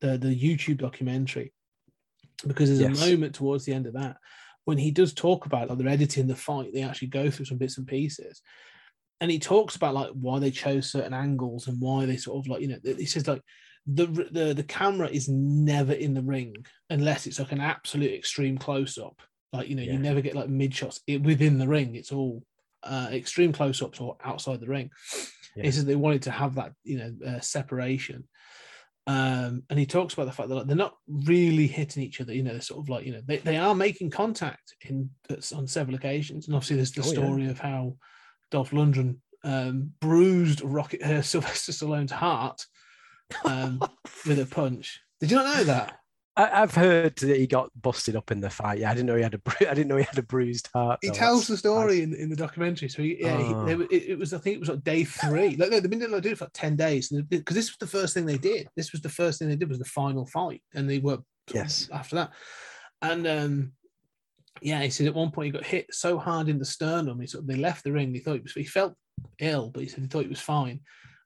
the the YouTube documentary, because there's Yes. a moment towards the end of that when he does talk about like they're editing the fight, they actually go through some bits and pieces. And he talks about like why they chose certain angles and why they sort of like, you know, he says like the the the camera is never in the ring unless it's like an absolute extreme close up. Like, you know, Yeah. you never get like mid shots it, within the ring. It's all uh, extreme close ups or outside the ring. Yeah. He says they wanted to have that, you know, uh, separation. Um, and he talks about the fact that like, they're not really hitting each other. You know, they're sort of like you know they, they are making contact in on several occasions. And obviously, there's the Oh, yeah. story of how Dolph Lundgren um, bruised Rocket uh, Sylvester Stallone's heart um, with a punch. Did you not know that? I, I've heard that he got busted up in the fight. Yeah, I didn't know he had a bru- I didn't know he had a bruised heart. He though. tells the story in, in the documentary. So he, yeah, he, Oh. they, it, it was I think it was like day three. Like no, they've been doing, like, doing it for like ten days because this was the first thing they did. This was the first thing they did was the final fight, and they were Yes. after that. And um, yeah, he said at one point he got hit so hard in the sternum. He sort of they left the ring. He thought he was he felt ill, but he said he thought he was fine.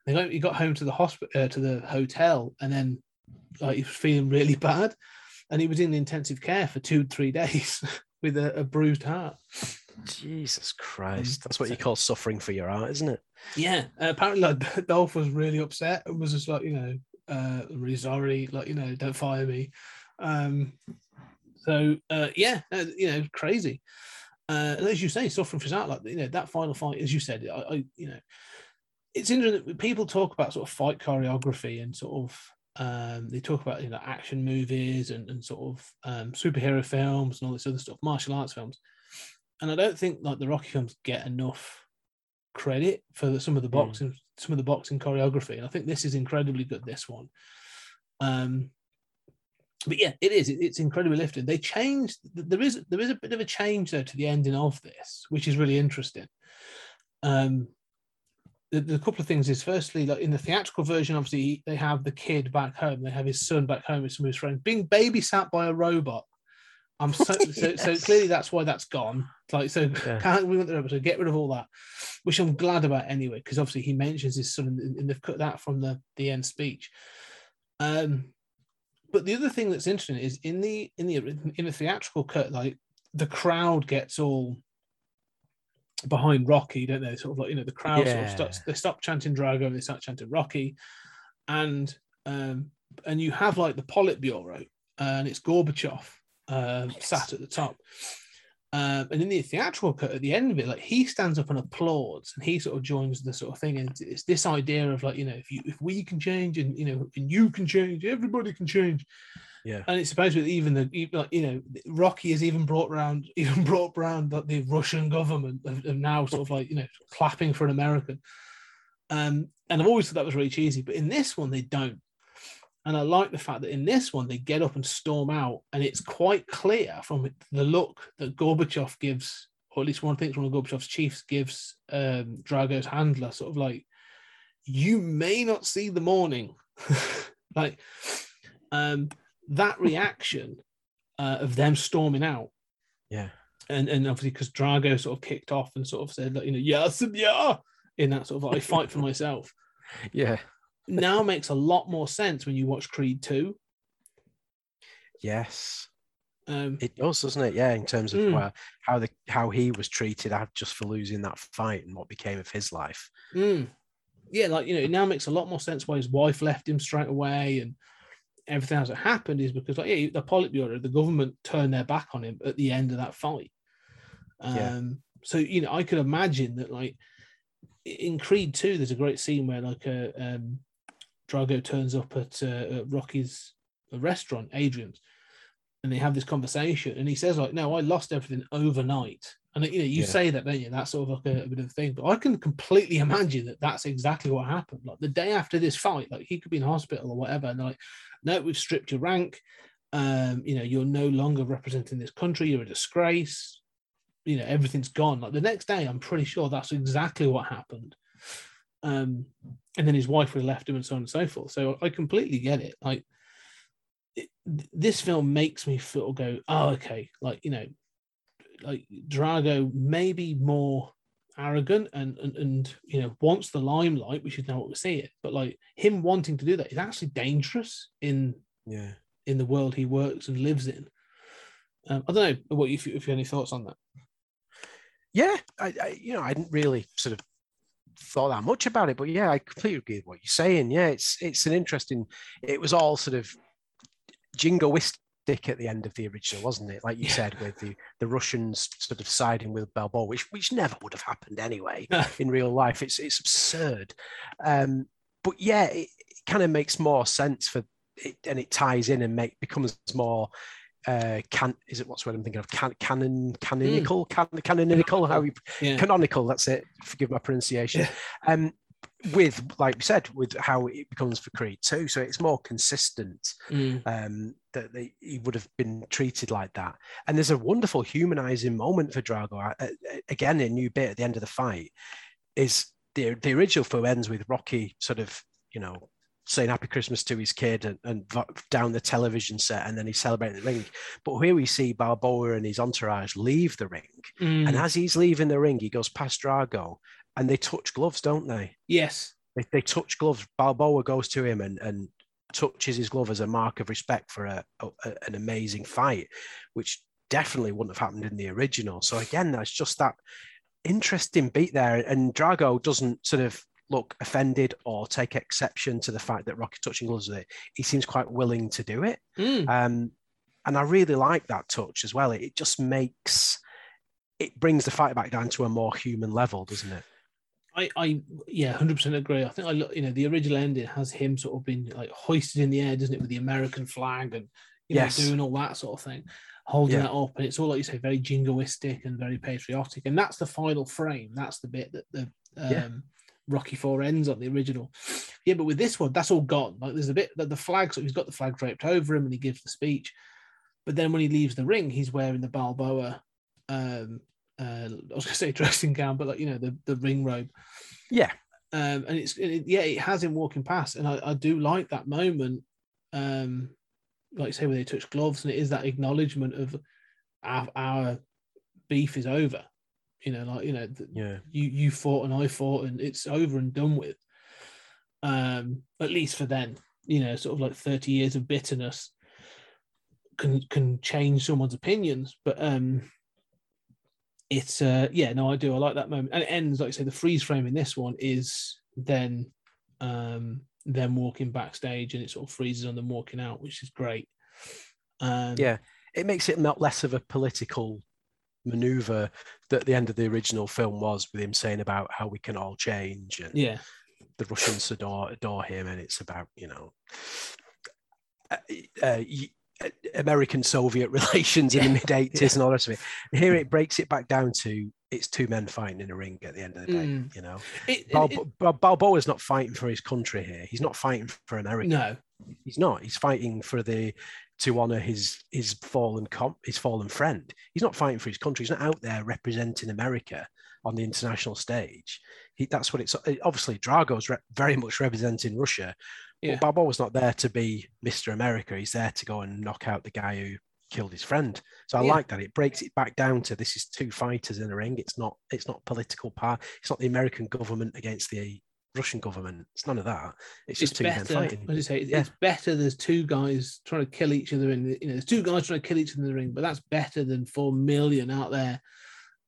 They got, he got home to the hospital uh, to the hotel, and then like he was feeling really bad, and he was in intensive care for two three days with a, a bruised heart. Jesus Christ. That's what you call suffering for your art, isn't it? Yeah, uh, apparently like Dolph was really upset and was just like you know uh, really sorry, like you know don't fire me. Um, so uh, yeah, uh, you know crazy. Uh, and as you say, suffering for art, like you know that final fight, as you said, I, I you know, it's interesting that people talk about sort of fight choreography and sort of um, they talk about you know action movies and, and sort of um, superhero films and all this other stuff, martial arts films, and I don't think like the Rocky films get enough credit for the, some of the Mm. boxing some of the boxing choreography, and I think this is incredibly good. This one, um, but yeah, it is. It's incredibly lifted. They changed. There is there is a bit of a change though to the ending of this, which is really interesting. Um, the, the couple of things is firstly, like in the theatrical version, obviously they have the kid back home. They have his son back home with some of his friends being babysat by a robot. I'm so so, so clearly that's why that's gone. Like so, Yeah. can't we want the robot? So get rid of all that, which I'm glad about anyway, because obviously he mentions his son, and, and they've cut that from the the end speech. Um, but the other thing that's interesting is in the in the in the theatrical cut, like the crowd gets all behind Rocky, don't they? Sort of like you know the crowd sort of starts they stop chanting Drago and they start chanting Rocky, and um and you have like the Politburo and it's Gorbachev um, sat at the top. Um, and in the theatrical cut at the end of it, like he stands up and applauds, and he sort of joins the sort of thing. And it's, this idea of like, you know, if you if we can change, and you know, and you can change, everybody can change. Yeah. And it's supposed to be even the even, like, you know, Rocky has even brought around even brought around that the Russian government of, of now sort of like you know clapping for an American. Um, and I've always thought that was really cheesy, but in this one they don't. And I like the fact that in this one they get up and storm out, and it's quite clear from the look that Gorbachev gives, or at least one thinks one of Gorbachev's chiefs gives um, Drago's handler, sort of like, "You may not see the morning," like um, that reaction uh, of them storming out Yeah. and and obviously because Drago sort of kicked off and sort of said like you know yes and yeah in that sort of like, I fight for myself Yeah. Now makes a lot more sense when you watch Creed two. Yes. Um, It does, doesn't it? Yeah, in terms of Mm. uh, how the how he was treated just for losing that fight and what became of his life. mm, yeah, like you know, it now makes a lot more sense why his wife left him straight away and everything else that happened is because like yeah, the Politburo, the government turned their back on him at the end of that fight. Um, Yeah. so you know, I could imagine that like in Creed 2, there's a great scene where like a um, Drago turns up at, uh, at Rocky's restaurant, Adrian's, and they have this conversation, and he says like, "No, I lost everything overnight." And you know, you Yeah. say that, don't you? That's sort of like a, a bit of a thing, but I can completely imagine that that's exactly what happened. Like the day after this fight, like he could be in hospital or whatever, and they're like, "No, we've stripped your rank. Um, you know, you're no longer representing this country. You're a disgrace." you know everything's gone like the next day i'm pretty sure that's exactly what happened um and then his wife would have left him and so on and so forth. So i completely get it. Like it, this film makes me feel go oh okay. Like you know like drago may be more arrogant and, and and you know wants the limelight which is now what we see it but like him wanting to do that is actually dangerous in Yeah. in the world he works and lives in. Um, i don't know what you if you have any thoughts on that? Yeah, I, I you know I didn't really sort of thought that much about it, but yeah, I completely agree with what you're saying. Yeah, it's it's an interesting. It was all sort of jingoistic at the end of the original, wasn't it? Like you Yeah. said, with the the Russians sort of siding with Balboa, which which never would have happened anyway in real life. It's it's absurd. Um, but yeah, it, it kind of makes more sense for it, and it ties in and make becomes more uh can is it what's what I'm thinking of? Can canon canonical? Can, canonical? How we yeah. canonical that's it. Forgive my pronunciation. Um with like we said with how it becomes for creed two so it's more consistent Mm. um that they, he would have been treated like that. And there's a wonderful humanizing moment for drago Uh, uh, again a new bit at the end of the fight is the the original film ends with rocky sort of you know saying happy christmas to his kid and, and down the television set and then he's celebrating the ring. But here we see balboa and his entourage leave the ring. Mm, and as he's leaving the ring he goes past drago and they touch gloves don't they? Yes, they, they touch gloves. Balboa goes to him and, and touches his glove as a mark of respect for a, a, an amazing fight which definitely wouldn't have happened in the original. So again that's just that interesting beat there. And drago doesn't sort of look offended or take exception to the fact that rocky touching gloves with it he seems quite willing to do it Mm, um, and I really like that touch as well. It, it just makes it brings the fight back down to a more human level, doesn't it? I, I, yeah, hundred percent agree. I think I look, you know, the original ending has him sort of been like hoisted in the air, doesn't it, with the American flag and you know, Yes. doing all that sort of thing, holding Yeah. that up, and it's all like you say, very jingoistic and very patriotic, and that's the final frame. That's the bit that the um, Yeah. Rocky Four ends on the original. Yeah, but with this one, that's all gone. Like there's a bit that the flag, so he's got the flag draped over him, and he gives the speech. But then when he leaves the ring, he's wearing the Balboa. Um, uh, I was going to say dressing gown, but like you know the the ring robe Yeah, um, and it's it, yeah, it has him walking past, and I, I do like that moment. Um, like you say, where they touch gloves, and it is that acknowledgement of our, our beef is over. You know, like you know, th- yeah, you you fought and I fought, and it's over and done with. Um, at least for then, you know, sort of like thirty years of bitterness can can change someone's opinions, but um, it's uh, yeah, no, I do, I like that moment, and it ends like I say, the freeze frame in this one is then um them walking backstage, and it sort of freezes on them walking out, which is great. Um, yeah. It makes it not less of a political maneuver that the end of the original film was with him saying about how we can all change and yeah, the Russians adore adore him, and it's about you know uh, uh, uh, American Soviet relations in the mid eighties and all the rest of it. Here it breaks it back down to it's two men fighting in a ring at the end of the day. Mm. You know, It- it- Bal- Balboa's not fighting for his country here. He's not fighting for it- America. no, He's not. He's fighting for the to honor his his fallen com- his fallen friend. He's not fighting for his country. He's not out there representing America on the international stage. He, that's what it's obviously Drago's re- very much representing Russia. Yeah. But was not there to be Mr. America. He's there to go and knock out the guy who killed his friend. So I Yeah. like that. It breaks it back down to this is two fighters in a ring. It's not it's not political power. It's not the American government against the Russian government. It's none of that. It's just it's two men fighting. You say? It's, Yeah. it's better. There's two guys trying to kill each other in. The, you know, there's two guys trying to kill each other in the ring, but that's better than four million out there.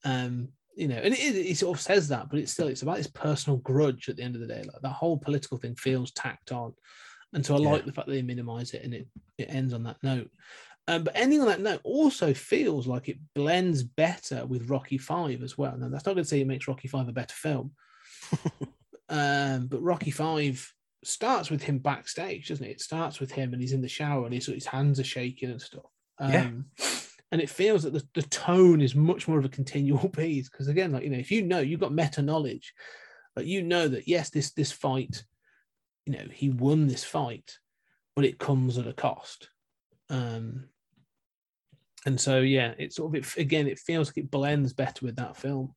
Um, you know, and it, is- it sort of says that, but it's still it's about this personal grudge at the end of the day. Like that whole political thing feels tacked on, and so I Yeah. like the fact that they minimize it and it it ends on that note. Um, but ending on that note also feels like it blends better with Rocky Five as well. Now that's not going to say it makes Rocky Five a better film, um, but Rocky Five starts with him backstage, doesn't it? It starts with him and he's in the shower and his, his hands are shaking and stuff. Um, Yeah. And it feels that the, the tone is much more of a continual piece because again, like you know, if you know you've got meta knowledge, like you know that yes, this this fight, you know, he won this fight, but it comes at a cost. Um, and so yeah, it's sort of it again. It feels like it blends better with that film.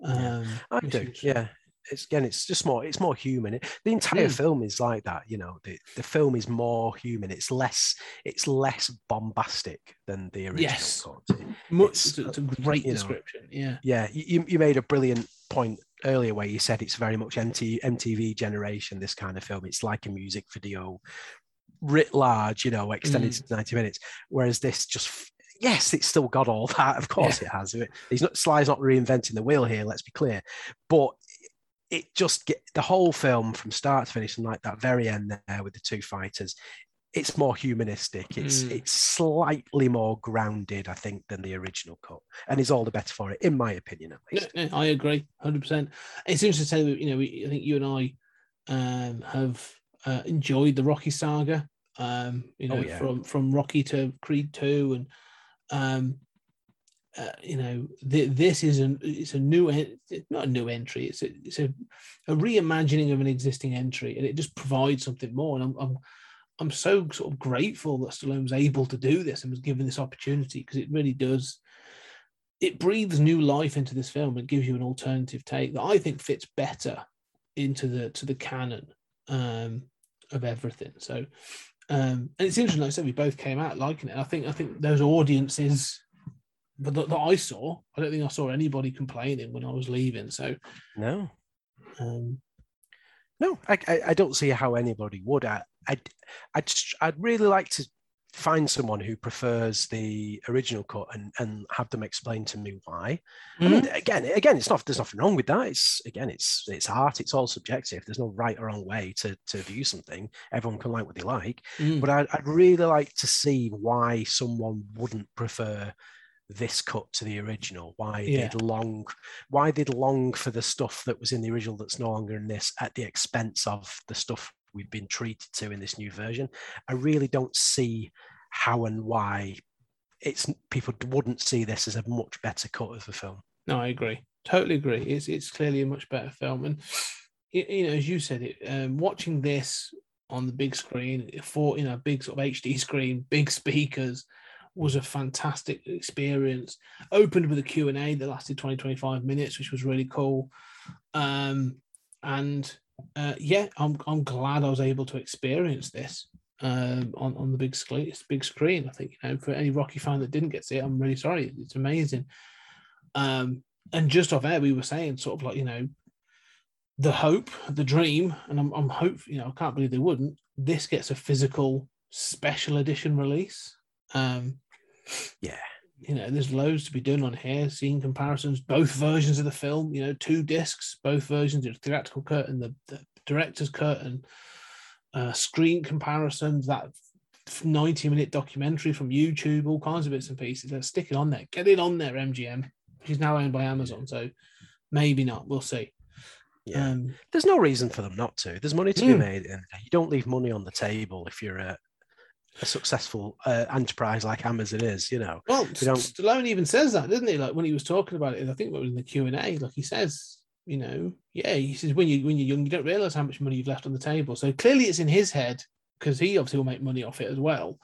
Yeah. Um, I do. Yeah. It's again, it's just more, it's more human. It- The entire Mm. film is like that, you know. The, the film is more human. It's less, it's less bombastic than the original Yes. cut. Much, It's, it's, it's a uh, great you know, description. Yeah. Yeah, you, you made a brilliant point earlier where you said it's very much MT, MTV generation, this kind of film. It's like a music video writ large, you know, extended Mm. to 90 minutes. Whereas this just, yes, it's still got all that. Of course it has. He's not, Sly's not reinventing the wheel here, let's be clear. But it just get the whole film from start to finish and like that very end there with the two fighters. It's more humanistic. It's Mm. it's slightly more grounded, I think, than the original cut, and is all the better for it, in my opinion, at No, least. no, I agree, hundred percent. It's interesting to say that you know, we, I think you and I um, have uh, enjoyed the Rocky saga. Um, you know, Oh, yeah. from from Rocky to Creed two, and um, uh, you know, th- this is an it's a new en- not a new entry. It's a it's a, a reimagining of an existing entry, and it just provides something more. And I'm I'm, I'm so sort of grateful that Stallone was able to do this and was given this opportunity because it really does it breathes new life into this film and gives you an alternative take that I think fits better into the to the canon um, of everything. So, um, and it's interesting. Like I said, we both came out liking it. I think I think those audiences but that, that I saw, I don't think I saw anybody complaining when I was leaving. So, No, um, no, I, I, I don't see how anybody would. I, I'd, I'd, I'd really like to find someone who prefers the original cut and, and have them explain to me why. I mean, again, again, it's not. There's nothing wrong with that. It's again, it's it's art. It's all subjective. There's no right or wrong way to to view something. Everyone can like what they like. mm, But I'd, I'd really like to see why someone wouldn't prefer this cut to the original. Why Yeah. they'd long, why they'd long for the stuff that was in the original that's no longer in this at the expense of the stuff we've been treated to in this new version. I really don't see how and why it's people wouldn't see this as a much better cut of the film. No, I agree. Totally agree. It's it's clearly a much better film, and y- you know, as you said, it um, watching this on the big screen for you know big sort of HD screen, big speakers was a fantastic experience. Opened with a Q and A that lasted 20, 25 minutes, which was really cool. Um, and uh, yeah, I'm I'm glad I was able to experience this um, on on the big screen. Big screen. I think you know for any Rocky fan that didn't get to see it, I'm really sorry. It's amazing. Um, and just off air, we were saying sort of like you know the hope, the dream, and I'm I'm hope you know I can't believe they wouldn't. This gets a physical special edition release. Um, Yeah. you know, there's loads to be done on here. Seeing comparisons, both versions of the film. You know, two discs, both versions, the theatrical cut and the, the director's cut, and uh, screen comparisons. That 90 minute documentary from YouTube, all kinds of bits and pieces. Let's stick it on there. Get it on there, MGM. She's now owned by Amazon, so maybe not. We'll see. Yeah. Um, There's no reason for them not to. There's money to be Mm. made. And you don't leave money on the table if you're a, a successful uh, enterprise like Amazon is, you know. well, We don't- Stallone even says that, didn't he? Like when he was talking about it, I think it was in the Q and A. Like he says, you know, yeah, he says when you when you're young, you don't realize how much money you've left on the table. So clearly, it's in his head because he obviously will make money off it as well.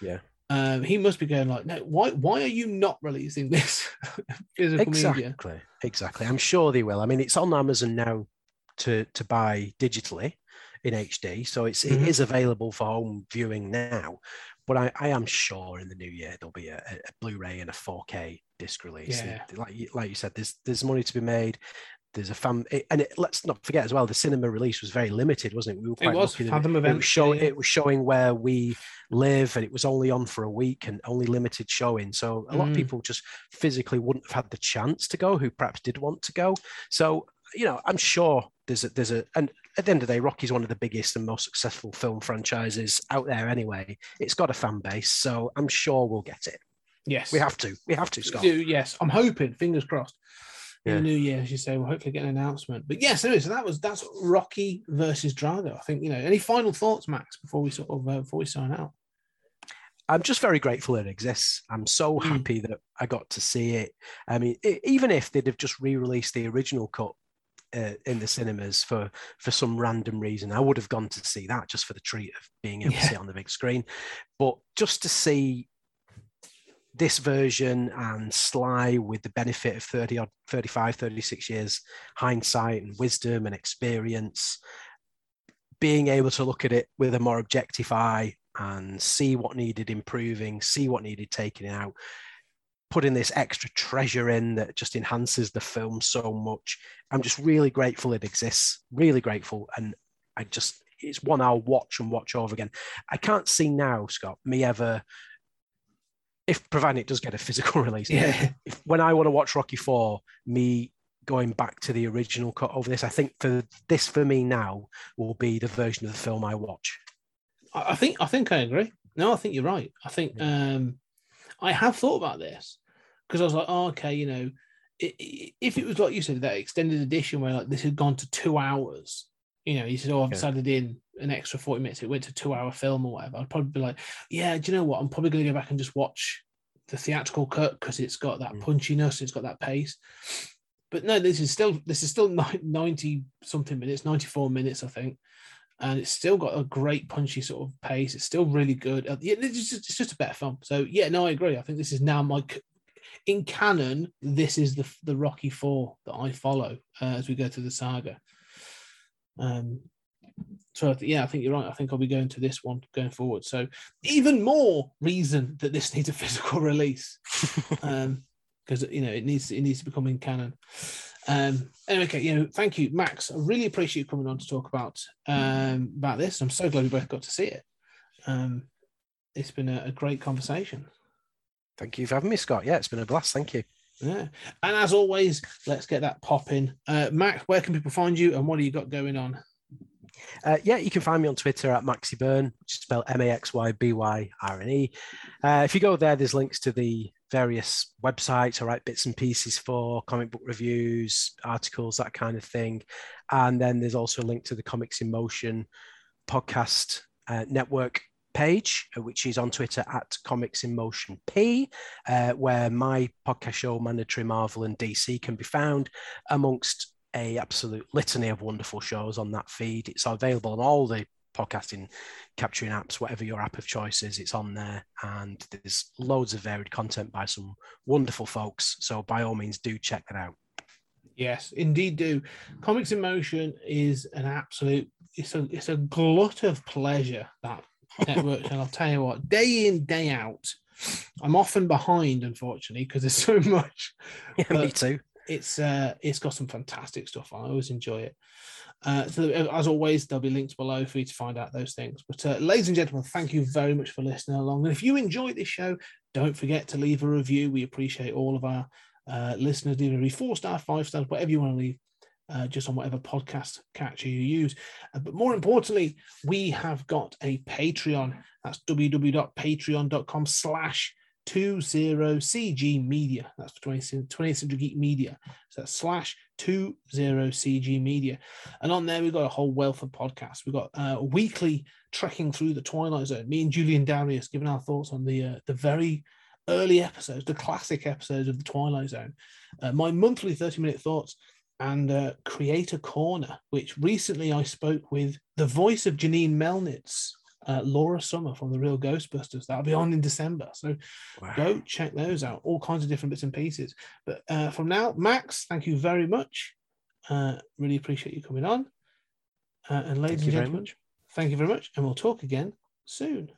Yeah. Um, he must be going like, no, why why are you not releasing this physical Exactly. media? Exactly. I'm sure they will. I mean, it's on Amazon now to to buy digitally in HD, so it's Mhm. it is available for home viewing now. But I, I am sure in the new year there'll be a, a Blu-ray and a 4K disc release. And Yeah. Like you, like you said, there's there's money to be made. There's a fan, it- and it, let's not forget as well. The cinema release was very limited, wasn't it? We were It was lucky Fathom it, it event. was showing. yeah. It was showing where we live, and it was only on for a week and only limited showing. So a lot of Mm. people just physically wouldn't have had the chance to go, who perhaps did want to go. So you know, I'm sure there's a there's a and at the end of the day, Rocky's one of the biggest and most successful film franchises out there. Anyway, it's got a fan base, so I'm sure we'll get it. Yes, We have to. We have to, Scott. yes, I'm hoping. Fingers crossed. In Yeah. the new year, as you say, we'll hopefully get an announcement. But yes, anyway, so that was that's Rocky versus Drago. I think you know. Any final thoughts, Max, before we sort of uh, before we sign out? I'm just very grateful it exists. I'm so Mm. happy that I got to see it. I mean, e- even if they'd have just re-released the original cut uh, in the cinemas for for some random reason, I would have gone to see that just for the treat of being able Yeah. to see it on the big screen. But just to see this version and Sly with the benefit of 30 odd 35 36 years hindsight and wisdom and experience being able to look at it with a more objective eye and see what needed improving, see what needed taking out, putting this extra treasure in that just enhances the film so much. I'm just really grateful it exists, really grateful. And I just, it's one I'll watch and watch over again. I can't see now, Scott, me ever, if providing it does get a physical release, Yeah, if when I want to watch Rocky Four, me going back to the original cut over this, I think for this for me now will be the version of the film I watch. I I think I think I agree. No, I think you're right. I think um, I have thought about this because I was like, oh, okay, you know, if it was like you said that extended edition where like this had gone to two hours, you know, he said, oh, I've Yeah. decided in an extra forty minutes, it went to two hour film or whatever. I'd probably be like, yeah, do you know what? I'm probably going to go back and just watch the theatrical cut because it's got that Mm. punchiness, it's got that pace. But no, this is still this is still ninety something minutes, ninety four minutes, I think and it's still got a great punchy sort of pace. It's still really good. Uh, yeah, it's just, it's just a better film. So yeah, no, I agree. I think this is now my in canon. This is the the Rocky Four that I follow uh, as we go through the saga. Um, so yeah, I think you're right. I think I'll be going to this one going forward. So even more reason that this needs a physical release, um, because you know it needs it needs to become in canon. Um, anyway, okay, you know, thank you, Max. I really appreciate you coming on to talk about um about this. I'm so glad we both got to see it. Um, it's been a, a great conversation. Thank you for having me, Scott. Yeah, it's been a blast. Thank you. Yeah, and as always, let's get that popping. Uh, Max, where can people find you, and what do you got going on? Uh, yeah, you can find me on Twitter at Maxy Byrne, which is spelled M A X Y B Y R N E. Uh, if you go there, there's links to the various websites I write bits and pieces for, comic book reviews, articles, that kind of thing. And then there's also a link to the Comics in Motion podcast uh, network page, uh, which is on Twitter at Comics in Motion P, uh, where my podcast show, Mandatory Marvel and DC, can be found amongst a absolute litany of wonderful shows on that feed. It's available on all the podcasting capturing apps, whatever your app of choice is, it's on there. And there's loads of varied content by some wonderful folks. So by all means, do check that out. Yes, indeed do. Comics in Motion is an absolute it's a it's a glut of pleasure that network and I'll tell you what, day in, day out, I'm often behind, unfortunately, because there's so much. Yeah, me too. It's uh it's got some fantastic stuff. I always enjoy it. Uh, so as always, there'll be links below for you to find out those things. But uh, ladies and gentlemen, thank you very much for listening along. And if you enjoyed this show, don't forget to leave a review. We appreciate all of our uh, listeners, leave a four star, five stars, whatever you want to leave, uh, just on whatever podcast catcher you use. Uh, but more importantly, we have got a Patreon. That's www.patreon.com slash 20CG Media. That's for 20th, 20th Century Geek Media. So that's slash 20CG Media. And on there, we've got a whole wealth of podcasts. We've got uh, weekly trekking through the Twilight Zone. Me and Julian Darius giving our thoughts on the uh, the very early episodes, the classic episodes of the Twilight Zone. Uh, my monthly 30 minute thoughts and uh, Creator Corner, which recently I spoke with the voice of Janine Melnitz, uh, Laura Summer from the Real Ghostbusters. That'll be on in December. So Wow. go check those out. All kinds of different bits and pieces. But uh, from now, Max, thank you very much. Uh, really appreciate you coming on. Uh, and ladies and gentlemen, thank you very much. And we'll talk again soon.